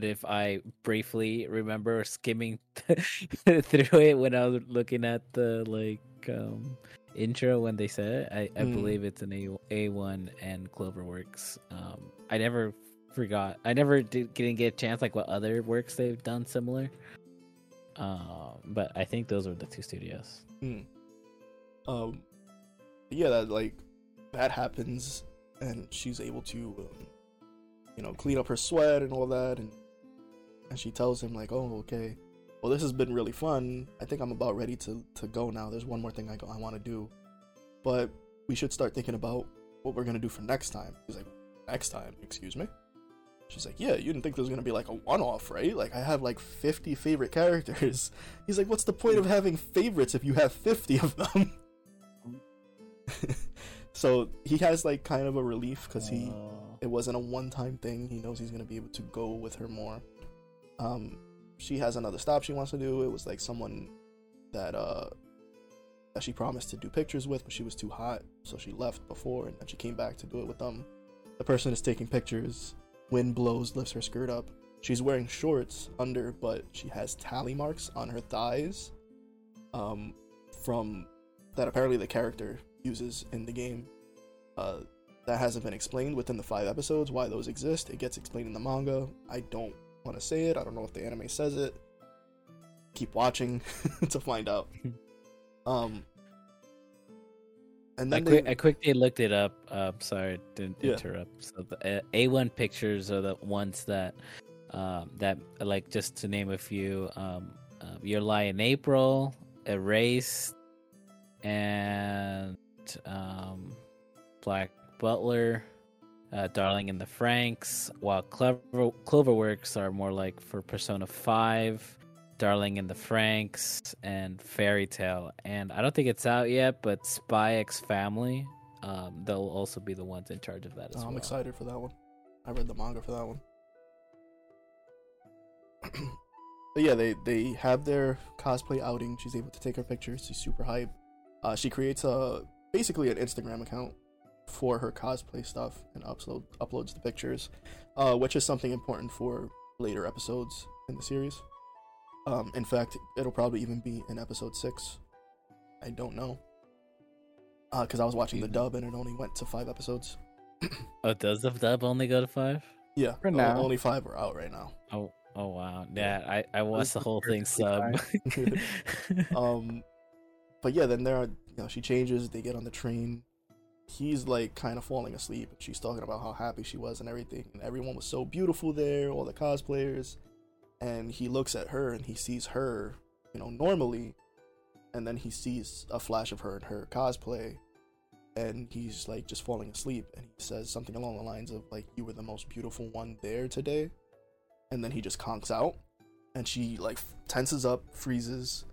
If I briefly remember skimming <laughs> through it when I was looking at the like um intro when they said it, I, I Mm. believe it's an A A1 and Cloverworks. Um I never forgot. I never did didn't get a chance like what other works they've done similar. Um but I think those were the two studios. Hmm. Um, yeah, that like that happens, and she's able to, um, you know, clean up her sweat and all that, and and she tells him like, "Oh, okay, well, this has been really fun. I think I'm about ready to to go now. There's one more thing I go, I want to do, but we should start thinking about what we're gonna do for next time." He's like, "Next time? Excuse me." She's like, "Yeah, you didn't think there was gonna be like a one-off, right? Like I have like 50 favorite characters." <laughs> He's like, "What's the point of having favorites if you have 50 of them?" <laughs> so he has like kind of a relief because he Uh, it wasn't a one-time thing. He knows he's gonna be able to go with her more. Um, she has another stop she wants to do. It was like someone that uh that she promised to do pictures with, but she was too hot, so she left before, and then she came back to do it with them. The person is taking pictures. Wind blows, lifts her skirt up. She's wearing shorts under, but she has tally marks on her thighs. Um, from that apparently the character uses in the game. Uh, that hasn't been explained within the five episodes why those exist. It gets explained in the manga. I don't want to say it. I don't know if the anime says it. Keep watching <laughs> to find out. <laughs> Um, and I, then quick, they, I quickly looked it up. Uh, sorry, didn't Yeah. interrupt. So the uh, A1 pictures are the ones that, um, that like just to name a few, um, uh, Your Lie in April, Erased, and um, Black Butler, uh, Darling in the Franxx. While Clover Cloverworks are more like for Persona Five. Darling in the Franxx and Fairy Tail. And I don't think it's out yet, but Spy X Family, um, they'll also be the ones in charge of that as Oh, well. I'm excited for that one. I read the manga for that one. <clears throat> but yeah, they they have their cosplay outing. She's able to take her pictures. She's super hype. Uh, she creates a basically an Instagram account for her cosplay stuff and upload uploads the pictures, uh, which is something important for later episodes in the series. Um, in fact, it'll probably even be in episode six. I don't know. Uh, cause I was watching the dub and it only went to five episodes. <clears throat> Oh, does the dub only go to five? Yeah, For now. only five are out right now. Oh, oh wow. Yeah, I, I watched the whole thing sub. <laughs> <laughs> Um, but yeah, then there are you know she changes. They get on the train. He's like kind of falling asleep. She's talking about how happy she was and everything, and everyone was so beautiful there, all the cosplayers. And he looks at her and he sees her, you know, normally, and then he sees a flash of her in her cosplay, and he's like just falling asleep, and he says something along the lines of like, "You were the most beautiful one there today," and then he just conks out, and she like tenses up, freezes,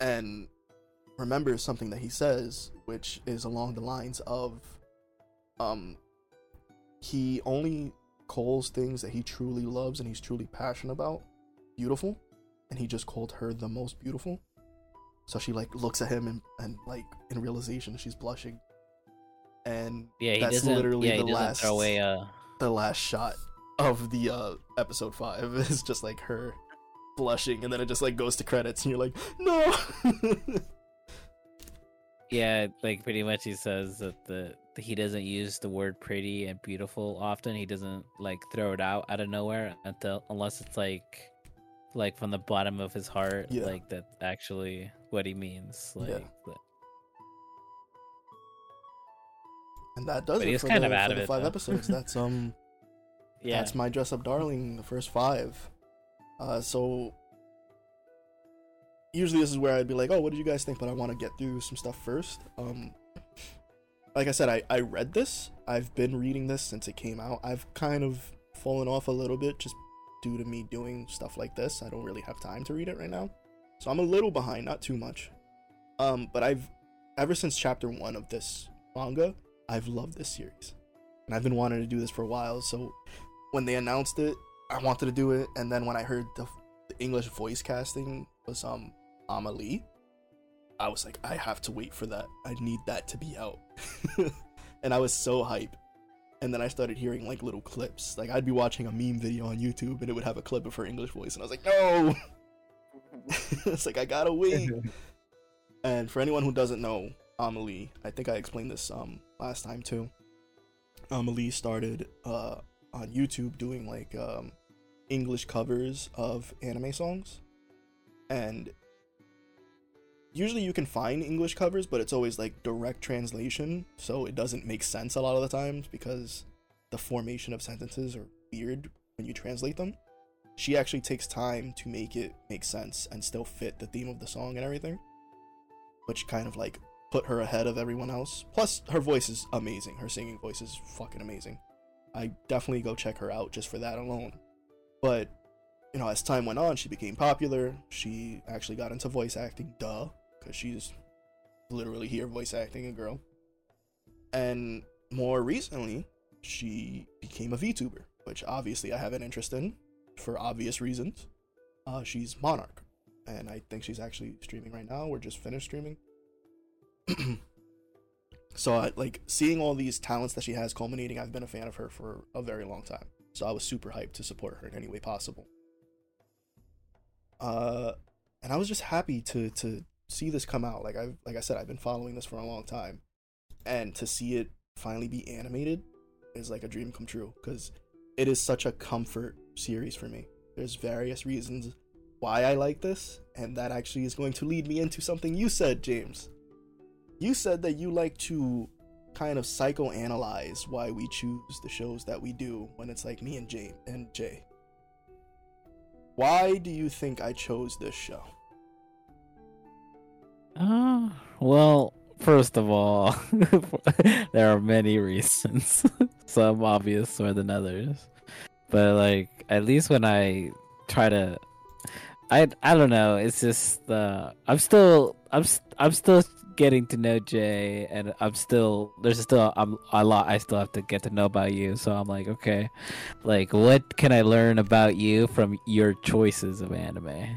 and remembers something that he says, which is along the lines of, um, he only calls things that he truly loves and he's truly passionate about beautiful, and he just called her the most beautiful. So she like looks at him and, and like in realization she's blushing, and yeah, that's literally yeah, the last away. Uh, the last shot of the uh episode five <laughs> is just like her blushing, and then it just like goes to credits, and you're like, no. <laughs> yeah, like pretty much he says that the he doesn't use the word pretty and beautiful often. He doesn't like throw it out out of nowhere until unless it's like like from the bottom of his heart, Yeah. like that's actually what he means. Like, Yeah. but- and that does But it for kind the, of out of the it, five though. episodes. That's <laughs> um Yeah. that's my dress up darling, the first five. Uh, so usually this is where I'd be like, oh, what did you guys think? But I want to get through some stuff first. Um, like I said, I, I read this. I've been reading this since it came out. I've kind of fallen off a little bit just due to me doing stuff like this. I don't really have time to read it right now. So I'm a little behind, not too much. Um, but I've ever since chapter one of this manga, I've loved this series. And I've been wanting to do this for a while. So when they announced it, I wanted to do it. And then when I heard the, the English voice casting was um AmaLee, I was like, I have to wait for that. I need that to be out. <laughs> and I was so hype. And then I started hearing like little clips. Like I'd be watching a meme video on YouTube and it would have a clip of her English voice, and I was like, no. <laughs> it's like I gotta wait. <laughs> And for anyone who doesn't know AmaLee, I think I explained this um last time too. AmaLee started uh on YouTube doing like um English covers of anime songs. And usually you can find English covers, but it's always like direct translation, so it doesn't make sense a lot of the times because the formation of sentences are weird when you translate them. She actually takes time to make it make sense and still fit the theme of the song and everything, which kind of like put her ahead of everyone else. Plus, her voice is amazing. Her singing voice is fucking amazing. I definitely go check her out just for that alone. But you know, as time went on, she became popular. She actually got into voice acting, duh, because she's literally here voice acting a girl. And more recently, she became a VTuber, which obviously I have an interest in for obvious reasons. Uh, she's Monarch, and I think she's actually streaming right now. We're just finished streaming. <clears throat> so, I, like, seeing all these talents that she has culminating, I've been a fan of her for a very long time. So I was super hyped to support her in any way possible. Uh, and I was just happy to to see this come out. Like I like I said, I've been following this for a long time, and to see it finally be animated is like a dream come true because it is such a comfort series for me. There's various reasons why I like this, and that actually is going to lead me into something you said, James. You said that you like to kind of psychoanalyze why we choose the shows that we do when it's like me and Jay and Jay. Why do you think I chose this show? Uh, <sighs> well, first of all, <laughs> there are many reasons. <laughs> Some obvious more than others. But like at least when I try to I I don't know, it's just uh I'm still I'm I'm still getting to know Jay and I'm still there's still I'm, a lot I still have to get to know about you. So I'm like, okay. Like what can I learn about you from your choices of anime?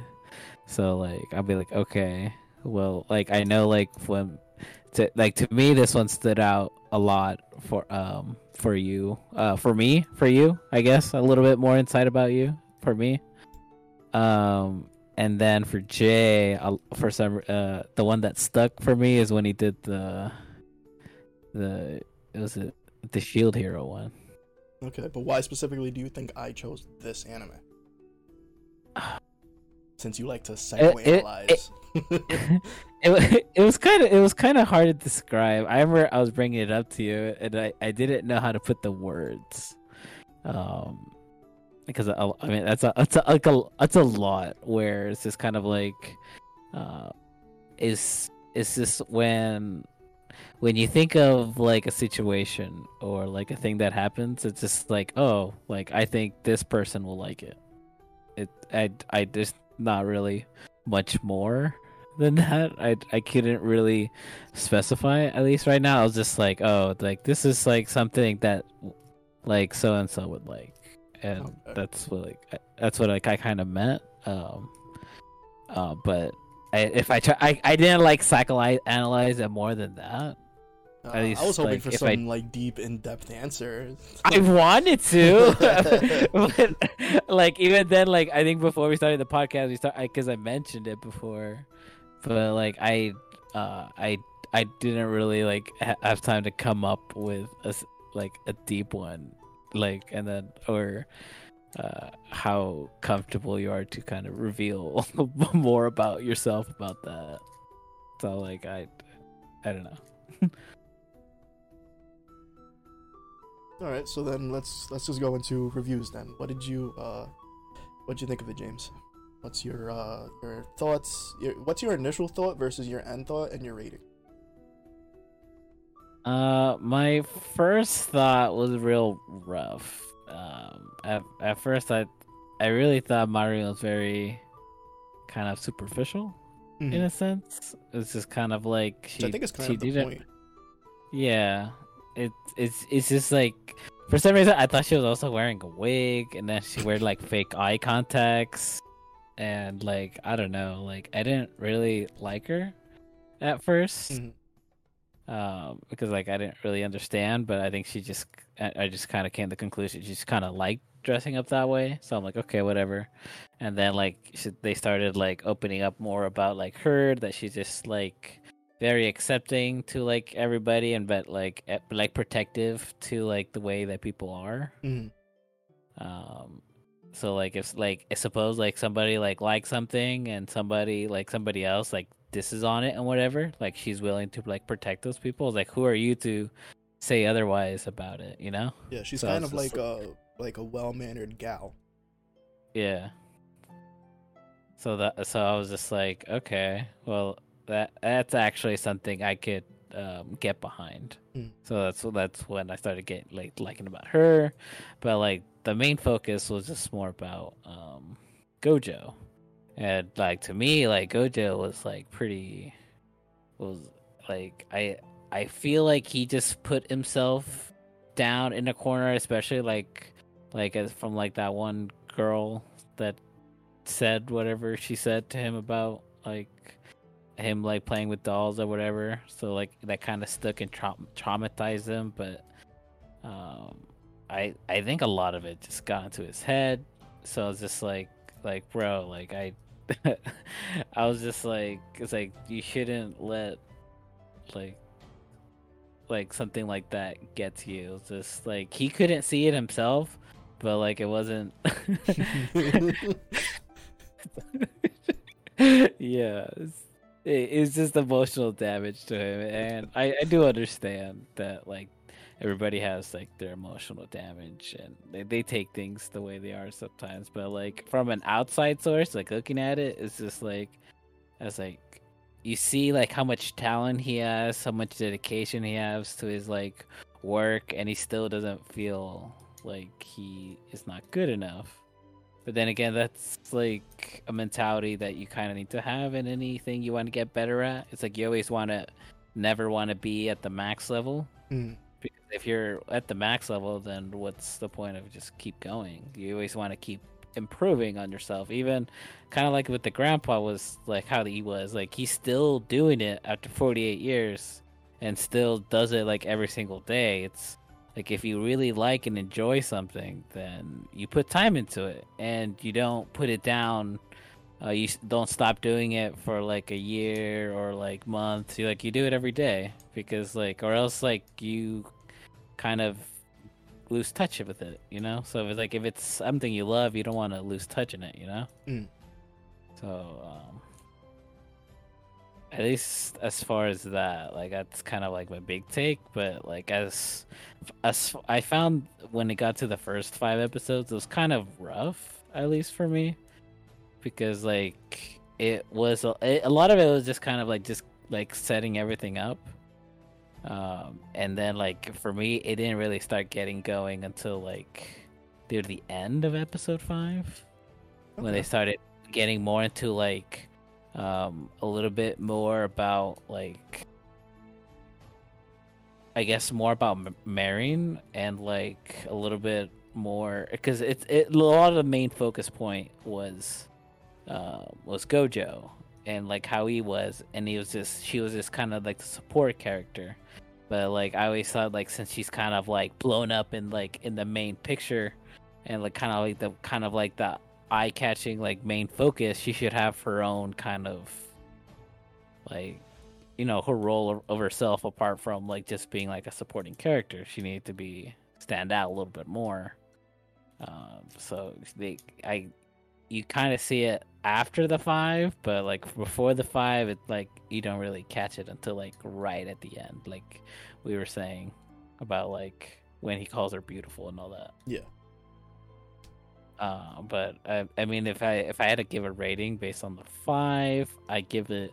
So like I'll be like, okay, well, like I know like when to like to me this one stood out a lot for um for you uh for me for you I guess a little bit more insight about you for me um and then for Jay uh, for some uh the one that stuck for me is when he did the the it was it the shield hero one Okay, but why specifically do you think I chose this anime? <sighs> Since you like to it- psychoanalyze. it, <laughs> wa- it was kind of it was kind of hard to describe. I remember I was bringing it up to you, and I, I didn't know how to put the words, um, because I, I mean that's a that's a like a that's a lot. Where it's just kind of like, uh, is is this when when you think of like a situation or like a thing that happens, it's just like oh, like I think this person will like it. It I I just not really much more than <laughs> that. I I couldn't really specify at least right now. I was just like, oh, like this is like something that like so and so would like, and Okay. that's what like that's what like I kind of meant. Um, uh, but I, if I try, I I didn't like psychoanalyze it more than that. Uh, at least, I was hoping like, for if I- some like deep, in-depth answer. <laughs> I wanted to, <laughs> <laughs> but like even then, like I think before we started the podcast, we start because I mentioned it before, but like I, uh, I, I didn't really like ha- have time to come up with a like a deep one, like and then or uh how comfortable you are to kind of reveal more about yourself about that. So like I, I don't know. All right, so then let's let's just go into reviews then. What did you uh, what did you think of it, James? What's your uh your thoughts? Your, what's your initial thought versus your end thought and your rating? Uh, my first thought was real rough. Um, at at first I, I really thought Marin was very, kind of superficial in Mhm. a sense. It's just kind of like she. I think is kind of the point. Yeah, it it's it's just like for some reason I thought she was also wearing a wig, and then she wear like fake eye contacts, and like I don't know, like I didn't really like her at 1st Mhm. um, because like I didn't really understand, but I think she just I, I just kind of came to the conclusion she just kind of liked dressing up that way. So I'm like, okay, whatever. And then like she, they started like opening up more about like her that she just like very accepting to like everybody and but like e- like protective to like the way that people are. Mhm. Um, so like if like I suppose like somebody like likes something and somebody like somebody else like this is on it and whatever, like she's willing to like protect those people. Like who are you to say otherwise about it? You know? Yeah, she's So kind of just like a like a well mannered gal. Yeah. So that so I was just like, okay, well that that's actually something I could um, get behind. Mm. So that's that's when I started getting like liking about her, but like the main focus was just more about um, Gojo, and like to me, like Gojo was like pretty was like I I feel like he just put himself down in a corner, especially like like as from like that one girl that said whatever she said to him about like him like playing with dolls or whatever. So like that kind of stuck and trau- traumatized him but um i i think a lot of it just got into his head. So I was just like like bro like i <laughs> i was just like it's like you shouldn't let like like something like that get to you. It's just like he couldn't see it himself but like it wasn't <laughs> <laughs> yeah it's, it, it's just emotional damage to him and I, I do understand that like everybody has like their emotional damage and they, they take things the way they are sometimes but like from an outside source like looking at it it's just like as like you see like how much talent he has how much dedication he has to his like work and he still doesn't feel like he is not good enough but then again that's like a mentality that you kind of need to have in anything you want to get better at. It's like you always want to never want to be at the max level. Mhm. because if you're at the max level then what's the point of just keep going? You always want to keep improving on yourself. Even kind of like with the grandpa was like how he was like he's still doing it after 48 years and still does it like every single day. It's like if you really like and enjoy something then you put time into it and you don't put it down. Uh, you don't stop doing it for like a year or like months. You like you do it every day because like or else like you kind of lose touch with it you know? So if it's like if it's something you love you don't want to lose touch in it you know? Mm. so um at least as far as that like that's kind of like my big take but like as as i found when it got to the first five episodes it was kind of rough at least for me because like it was a, a lot of it was just kind of like just like setting everything up um and then like for me it didn't really start getting going until like near the end of episode five when they started getting more into like um a little bit more about like i guess more about Marin and like a little bit more because it's it, a lot of the main focus point was uh, was gojo and like how he was and he was just she was just kind of like the support character. But like i always thought like since she's kind of like blown up in like in the main picture and like kind of like the kind of like the eye-catching like main focus she should have her own kind of like you know her role of- of herself apart from like just being like a supporting character she needed to be stand out a little bit more um so they i you kind of see it after the five but like before the five it like you don't really catch it until like right at the end like we were saying about like when he calls her beautiful and all that. Yeah. Uh, but I, I mean, if I if I had to give a rating based on the five, I give it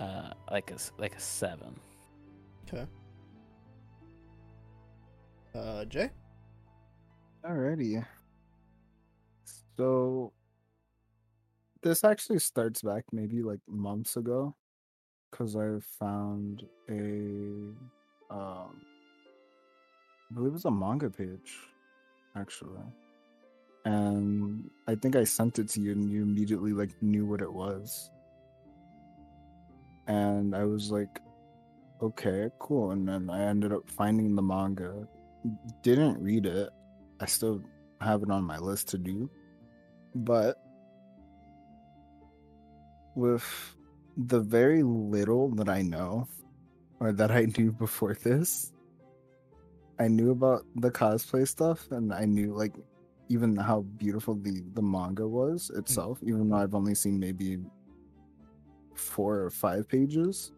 uh like a s- like a seven. Okay. Uh, Jay. Alrighty. So this actually starts back maybe like months ago because I found a um I believe it was a manga page actually. And I think I sent it to you and you immediately like knew what it was. And I was like, okay, cool. And then I ended up finding the manga. Didn't read it. I still have it on my list to do. But with the very little that I know or that I knew before this, I knew about the cosplay stuff and I knew like even how beautiful the the manga was mm. itself even though I've only seen maybe four or five pages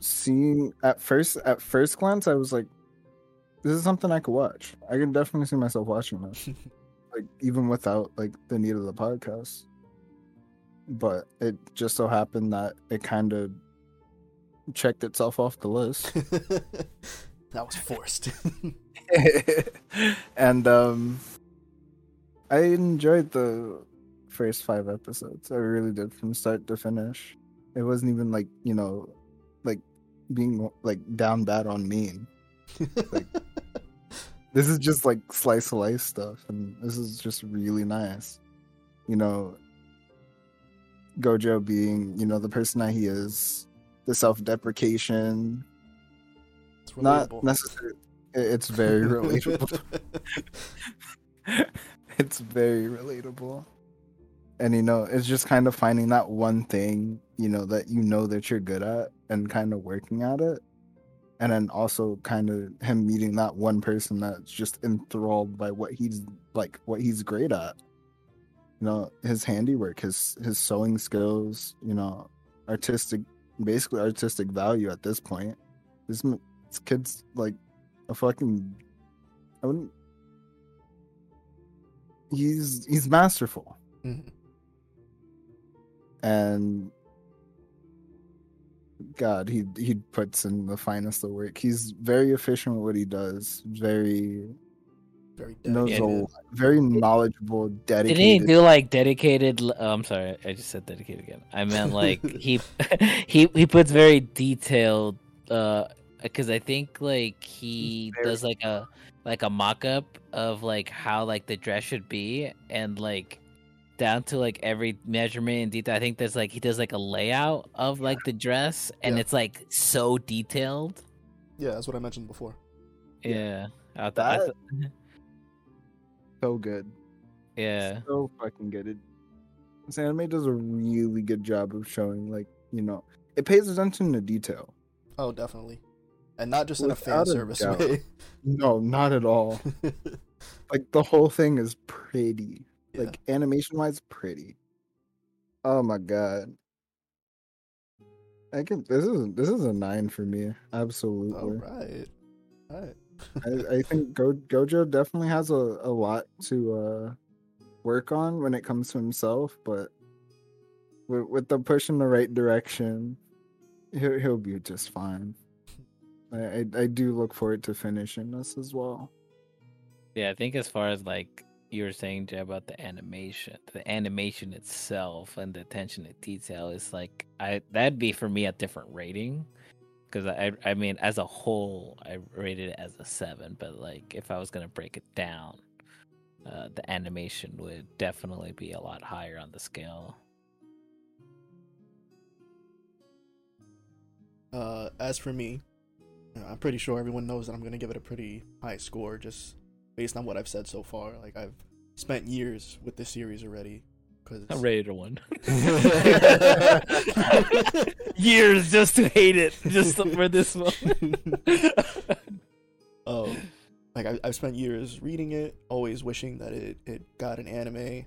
seeing at first at first glance I was like this is something I could watch. I can definitely see myself watching this. <laughs> like even without like the need of the podcast. But it just so happened that it kind of checked itself off the list. <laughs> that was forced. <laughs> <laughs> and um I enjoyed the first 5 episodes. I really did from start to finish. It wasn't even like, you know, like being like down bad on mean. Like, <laughs> This is just like slice of life stuff, and this is just really nice. You know, Gojo being, you know, the person that he is, the self deprecation, not necessarily. It's very relatable. <laughs> it's very relatable. And you know, it's just kind of finding that one thing, you know, that you know that you're good at and kind of working at it. And then also kind of him meeting that one person that's just enthralled by what he's like what he's great at. You know, his handiwork, his his sewing skills, you know, artistic basically artistic value at this point. This, this kid's like a fucking I wouldn't he's he's masterful Mhm. and god he he puts in the finest of work he's very efficient with what he does very Very knows a very knowledgeable dedicated. Didn't he do like dedicated? Oh, I'm sorry, I just said dedicated again. I meant like he <laughs> he he puts very detailed. uh Uh, because I think like he Very- does like a like a mock up of like how like the dress should be, and like down to like every measurement and detail. I think there's like he does like a layout of like the dress, and Yeah. it's like so detailed. Yeah, that's what I mentioned before. Yeah, I thought. I That- th- <laughs> so good yeah. so fucking good it, this anime does a really good job of showing like you know it pays attention to detail Oh, definitely. And not just in a fan service doubt. way. no not at all <laughs> like the whole thing is pretty Yeah. like animation wise pretty oh my god i can this is this is a nine for me absolutely right. All right. I, <laughs> I think Go, gojo definitely has a, a lot to uh work on when it comes to himself but with, with the push in the right direction he'll, he'll be just fine I, I i do look forward to finishing this as well Yeah, I think as far as like you were saying, Jay, about the animation, the animation itself and the attention to detail is like I that'd be for me a different rating because I I mean as a whole I rated it as a seven, but like if I was gonna break it down, uh, the animation would definitely be a lot higher on the scale. Uh, as for me, I'm pretty sure everyone knows that I'm gonna give it a pretty high score, just based on what I've said so far. Like I've spent years with this series already. Cause I it's- rated a one. Years just to hate it, just for this one. um, <laughs> like I, I've spent years reading it, always wishing that it, it got an anime.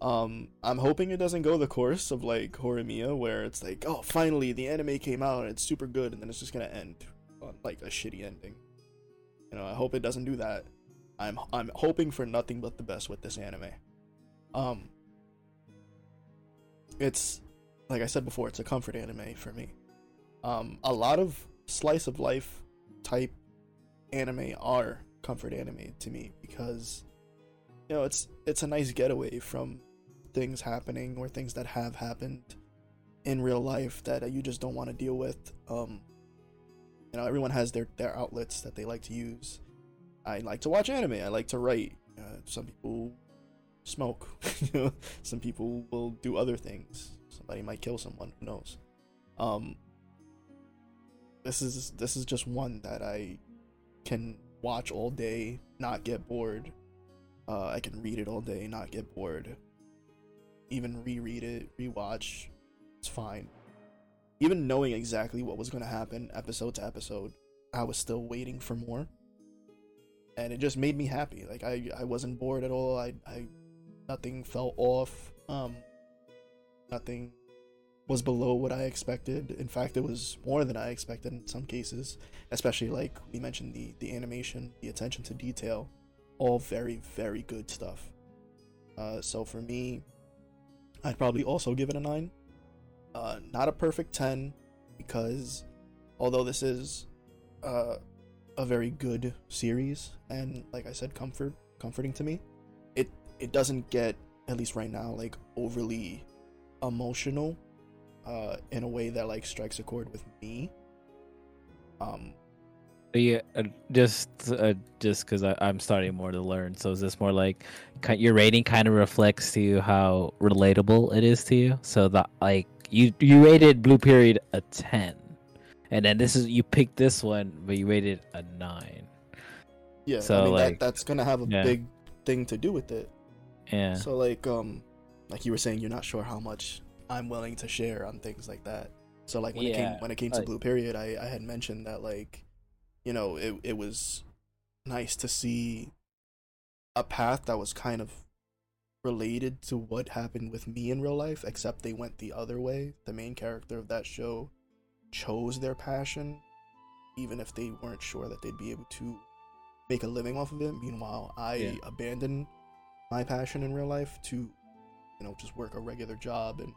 Um, I'm hoping it doesn't go the course of like Horimiya, where it's like, oh, finally the anime came out and it's super good, and then it's just gonna end on like a shitty ending. You know, I hope it doesn't do that. I'm I'm hoping for nothing but the best with this anime. Um it's like I said before, it's a comfort anime for me. Um a lot of slice of life type anime are comfort anime to me because you know, it's it's a nice getaway from things happening or things that have happened in real life that you just don't want to deal with. Um you know, everyone has their their outlets that they like to use. I like to watch anime. I like to write. Uh, some people smoke. <laughs> some people will do other things. Somebody might kill someone. Who knows? Um, this is this is just one that I can watch all day, not get bored. Uh, I can read it all day, not get bored. Even reread it, rewatch, it's fine. Even knowing exactly what was going to happen episode to episode, I was still waiting for more and it just made me happy. Like I, I wasn't bored at all. I, I, nothing felt off. Um, nothing was below what I expected. In fact, it was more than I expected in some cases. Especially like we mentioned the the animation, the attention to detail, all very very good stuff. Uh, so for me, I'd probably also give it a nine. Uh, not a perfect ten, because although this is uh a very good series and like I said comfort comforting to me. It it doesn't get at least right now like overly emotional uh in a way that like strikes a chord with me. Um Yeah, uh, just uh, just because I'm starting more to learn. So is this more like your rating kind of reflects to you how relatable it is to you? So that like you you rated Blue Period a ten, and then this is you picked this one, but you rated a nine. yeah, So, I mean like- that that's gonna have a yeah. big thing to do with it. Yeah. So like um like you were saying you're not sure how much I'm willing to share on things like that. So like when it came when it came to like- Blue Period, I, I had mentioned that like you know, it it was nice to see a path that was kind of related to what happened with me in real life, except they went the other way. The main character of that show chose their passion, even if they weren't sure that they'd be able to make a living off of it. Meanwhile, I Yeah. abandoned my passion in real life to, you know, just work a regular job and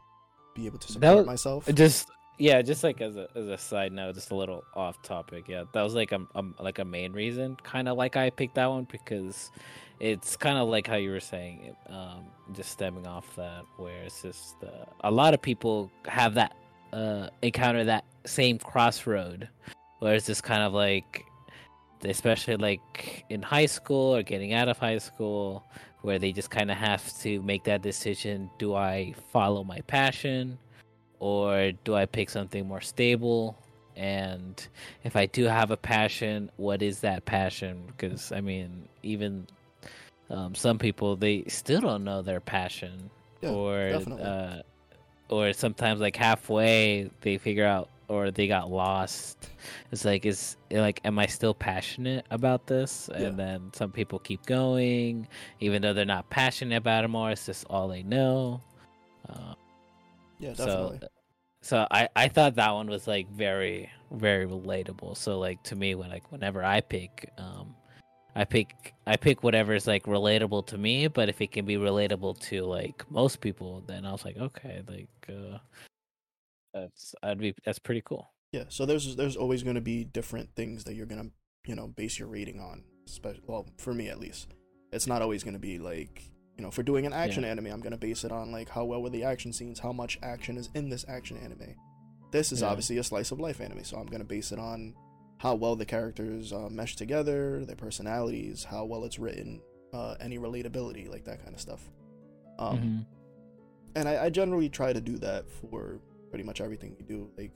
be able to support was- myself. just yeah just like as a as a side note just a little off topic yeah that was like a, a like a main reason kind of like i picked that one because it's kind of like how you were saying um just stemming off that where it's just uh, a lot of people have that uh encounter that same crossroad where it's just kind of like especially like in high school or getting out of high school where they just kind of have to make that decision do i follow my passion or do I pick something more stable? And if I do have a passion, what is that passion? Because I mean, even um, some people they still don't know their passion, Yeah, or uh, or sometimes like halfway they figure out or they got lost. It's like is like am I still passionate about this? Yeah. And then some people keep going, even though they're not passionate about it more. It's just all they know. Uh, yeah, so definitely. so i i thought that one was like very very relatable so like to me when like whenever i pick um i pick i pick whatever's like relatable to me but if it can be relatable to like most people then i was like okay like uh that's i'd be that's pretty cool Yeah, so there's there's always going to be different things that you're gonna you know base your rating on. Especially, well, for me at least, it's not always going to be like you know, for doing an action anime, I'm gonna base it on like how well were the action scenes, how much action is in this action anime. This is Yeah. obviously a slice of life anime, so I'm gonna base it on how well the characters uh, mesh together, their personalities, how well it's written, uh, any relatability, like that kind of stuff. Um, Mhm. and I, I generally try to do that for pretty much everything we do like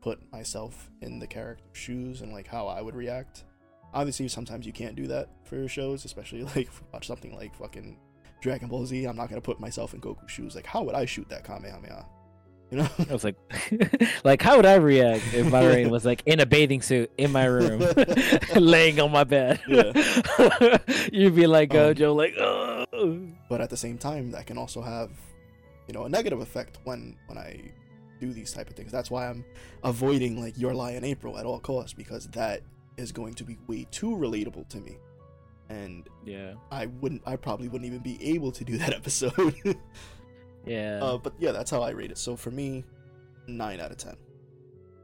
put myself in the character's shoes and like how i would react obviously sometimes you can't do that for shows especially <laughs> like watch something like fucking dragon ball z i'm not gonna put myself in goku's shoes like how would i shoot that kamehameha you know I was like, <laughs> like, how would I react if Marin <laughs> was like in a bathing suit in my room, <laughs> laying on my bed? You'd be like Um, Gojo, like, oh. but at the same time that can also have you know a negative effect when when i do these type of things that's why i'm avoiding like your lie in april at all costs because that is going to be way too relatable to me. And Yeah. I wouldn't I probably wouldn't even be able to do that episode. Yeah. uh, but yeah, that's how I rate it. So for me, nine out of ten.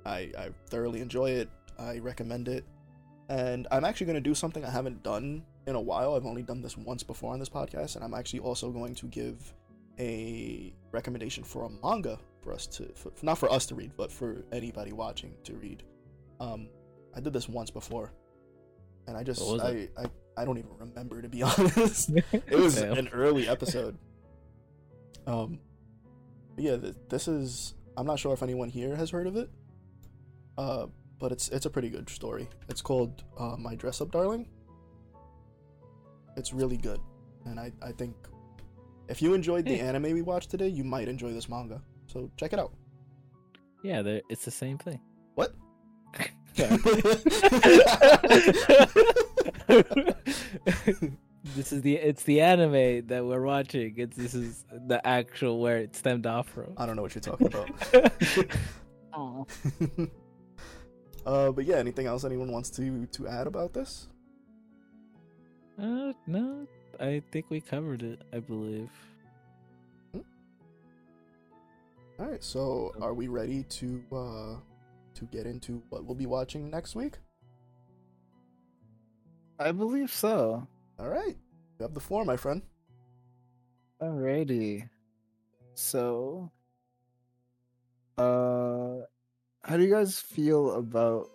I I thoroughly enjoy it. I recommend it. And I'm actually gonna do something I haven't done in a while. I've only done this once before on this podcast, and I'm actually also going to give a recommendation for a manga for us to for, not for us to read, but for anybody watching to read. Um, I did this once before, and I just I. I I don't even remember to be <laughs> honest. it was an early episode. Um, yeah, th- this is. I'm not sure if anyone here has heard of it. Uh, but it's it's a pretty good story. It's called uh, My Dress Up Darling. It's really good, and I I think if you enjoyed the Hey. anime we watched today, you might enjoy this manga. So check it out. yeah, it's the same thing. What? <laughs> <laughs> <laughs> this is the it's the anime that we're watching. It's this is the actual where it stemmed off from. I don't know what you're talking about. <laughs> Oh. <laughs> uh, but yeah, anything else anyone wants to to add about this? uh, no, I think we covered it. I believe. All right, so are we ready to uh to get into what we'll be watching next week? I believe so. All right, you have the floor, my friend. Alrighty. So, uh, how do you guys feel about?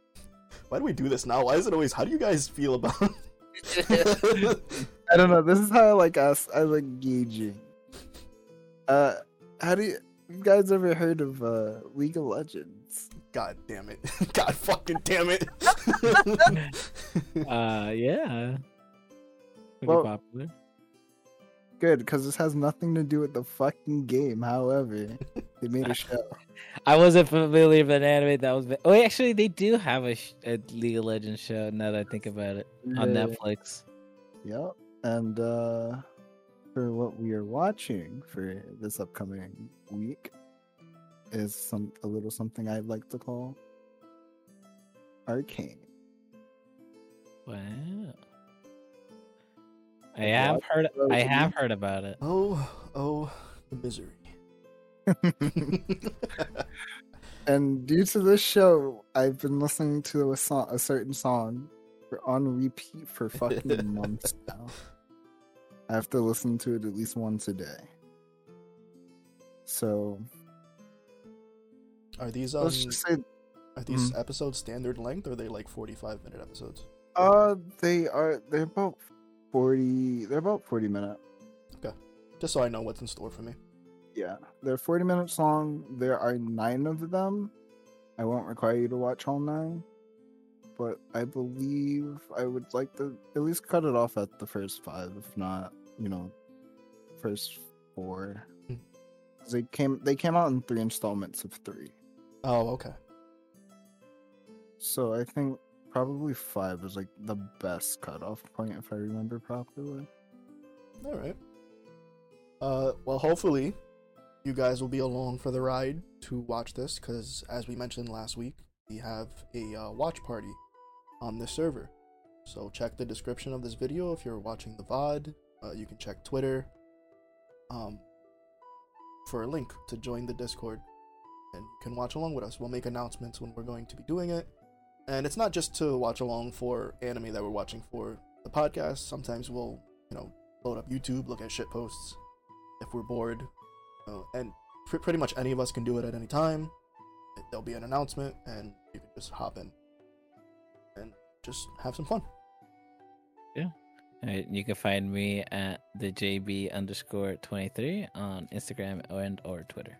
<laughs> Why do we do this now? Why is it always? How do you guys feel about? <laughs> I don't know. This is how I like ask. I like gauging. Uh, how do you, you guys ever heard of uh League of Legends? God damn it! <laughs> God fucking damn it! Uh, yeah. Pretty Well- popular. Good, because this has nothing to do with the fucking game. However, <laughs> they made a show. I wasn't familiar with an anime that was. Oh, actually, they do have a, sh- a League of Legends show. Now that I think about it, on Yeah. Netflix. Yep. And uh for what we are watching for this upcoming week is some a little something I'd like to call Arcane. Wow. I have heard. I was it? have heard about it. oh, oh, the misery. <laughs> and due to this show, I've been listening to a song a certain song for on repeat for fucking <laughs> months now. I have to listen to it at least once a day. So are these um? let's just say Are these episodes standard length or are they like forty-five minute episodes? Uh, they are. They're about forty. They're about forty minute. Okay. Just so I know what's in store for me. Yeah, they're forty minutes long. There are nine of them. I won't require you to watch all nine, but I believe I would like to at least cut it off at the first five, if not, you know, first four. Hmm. They came. They came out in three installments of three. Oh, okay. So I think probably five is like the best cutoff point, if I remember properly. All right. Uh, well, hopefully, you guys will be along for the ride to watch this, because as we mentioned last week, we have a uh, watch party on this server. So check the description of this video if you're watching the VOD. Uh, you can check Twitter um, for a link to join the Discord, and you can watch along with us. We'll make announcements when we're going to be doing it. And it's not just to watch along for anime that we're watching for the podcast. Sometimes we'll, you know, load up YouTube, look at shit posts if we're bored. Uh, and pr- pretty much any of us can do it at any time. There'll be an announcement, and you can just hop in and just have some fun. Yeah. Alright, you can find me at the JB underscore twenty three on Instagram and or Twitter.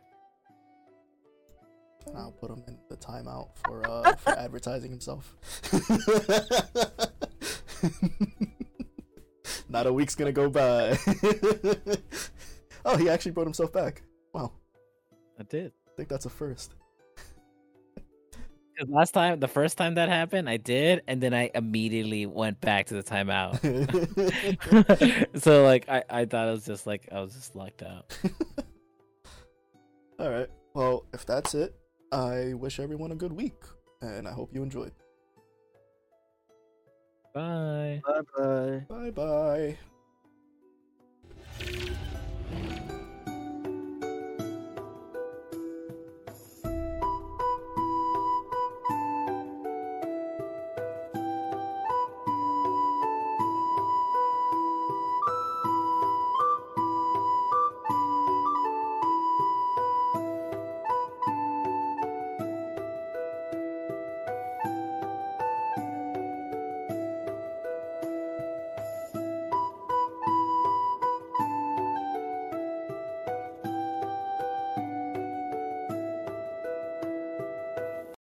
And I'll put him in the timeout for uh for <laughs> advertising himself. <laughs> Not a week's gonna go by. <laughs> oh, he actually brought himself back. Wow, I did. I think that's a first. last time, the first time that happened, I did, and then I immediately went back to the timeout. so like, I I thought it was just like I was just locked out. All right. Well, if that's it, I wish everyone a good week, and I hope you enjoyed. Bye. Bye bye. Bye bye.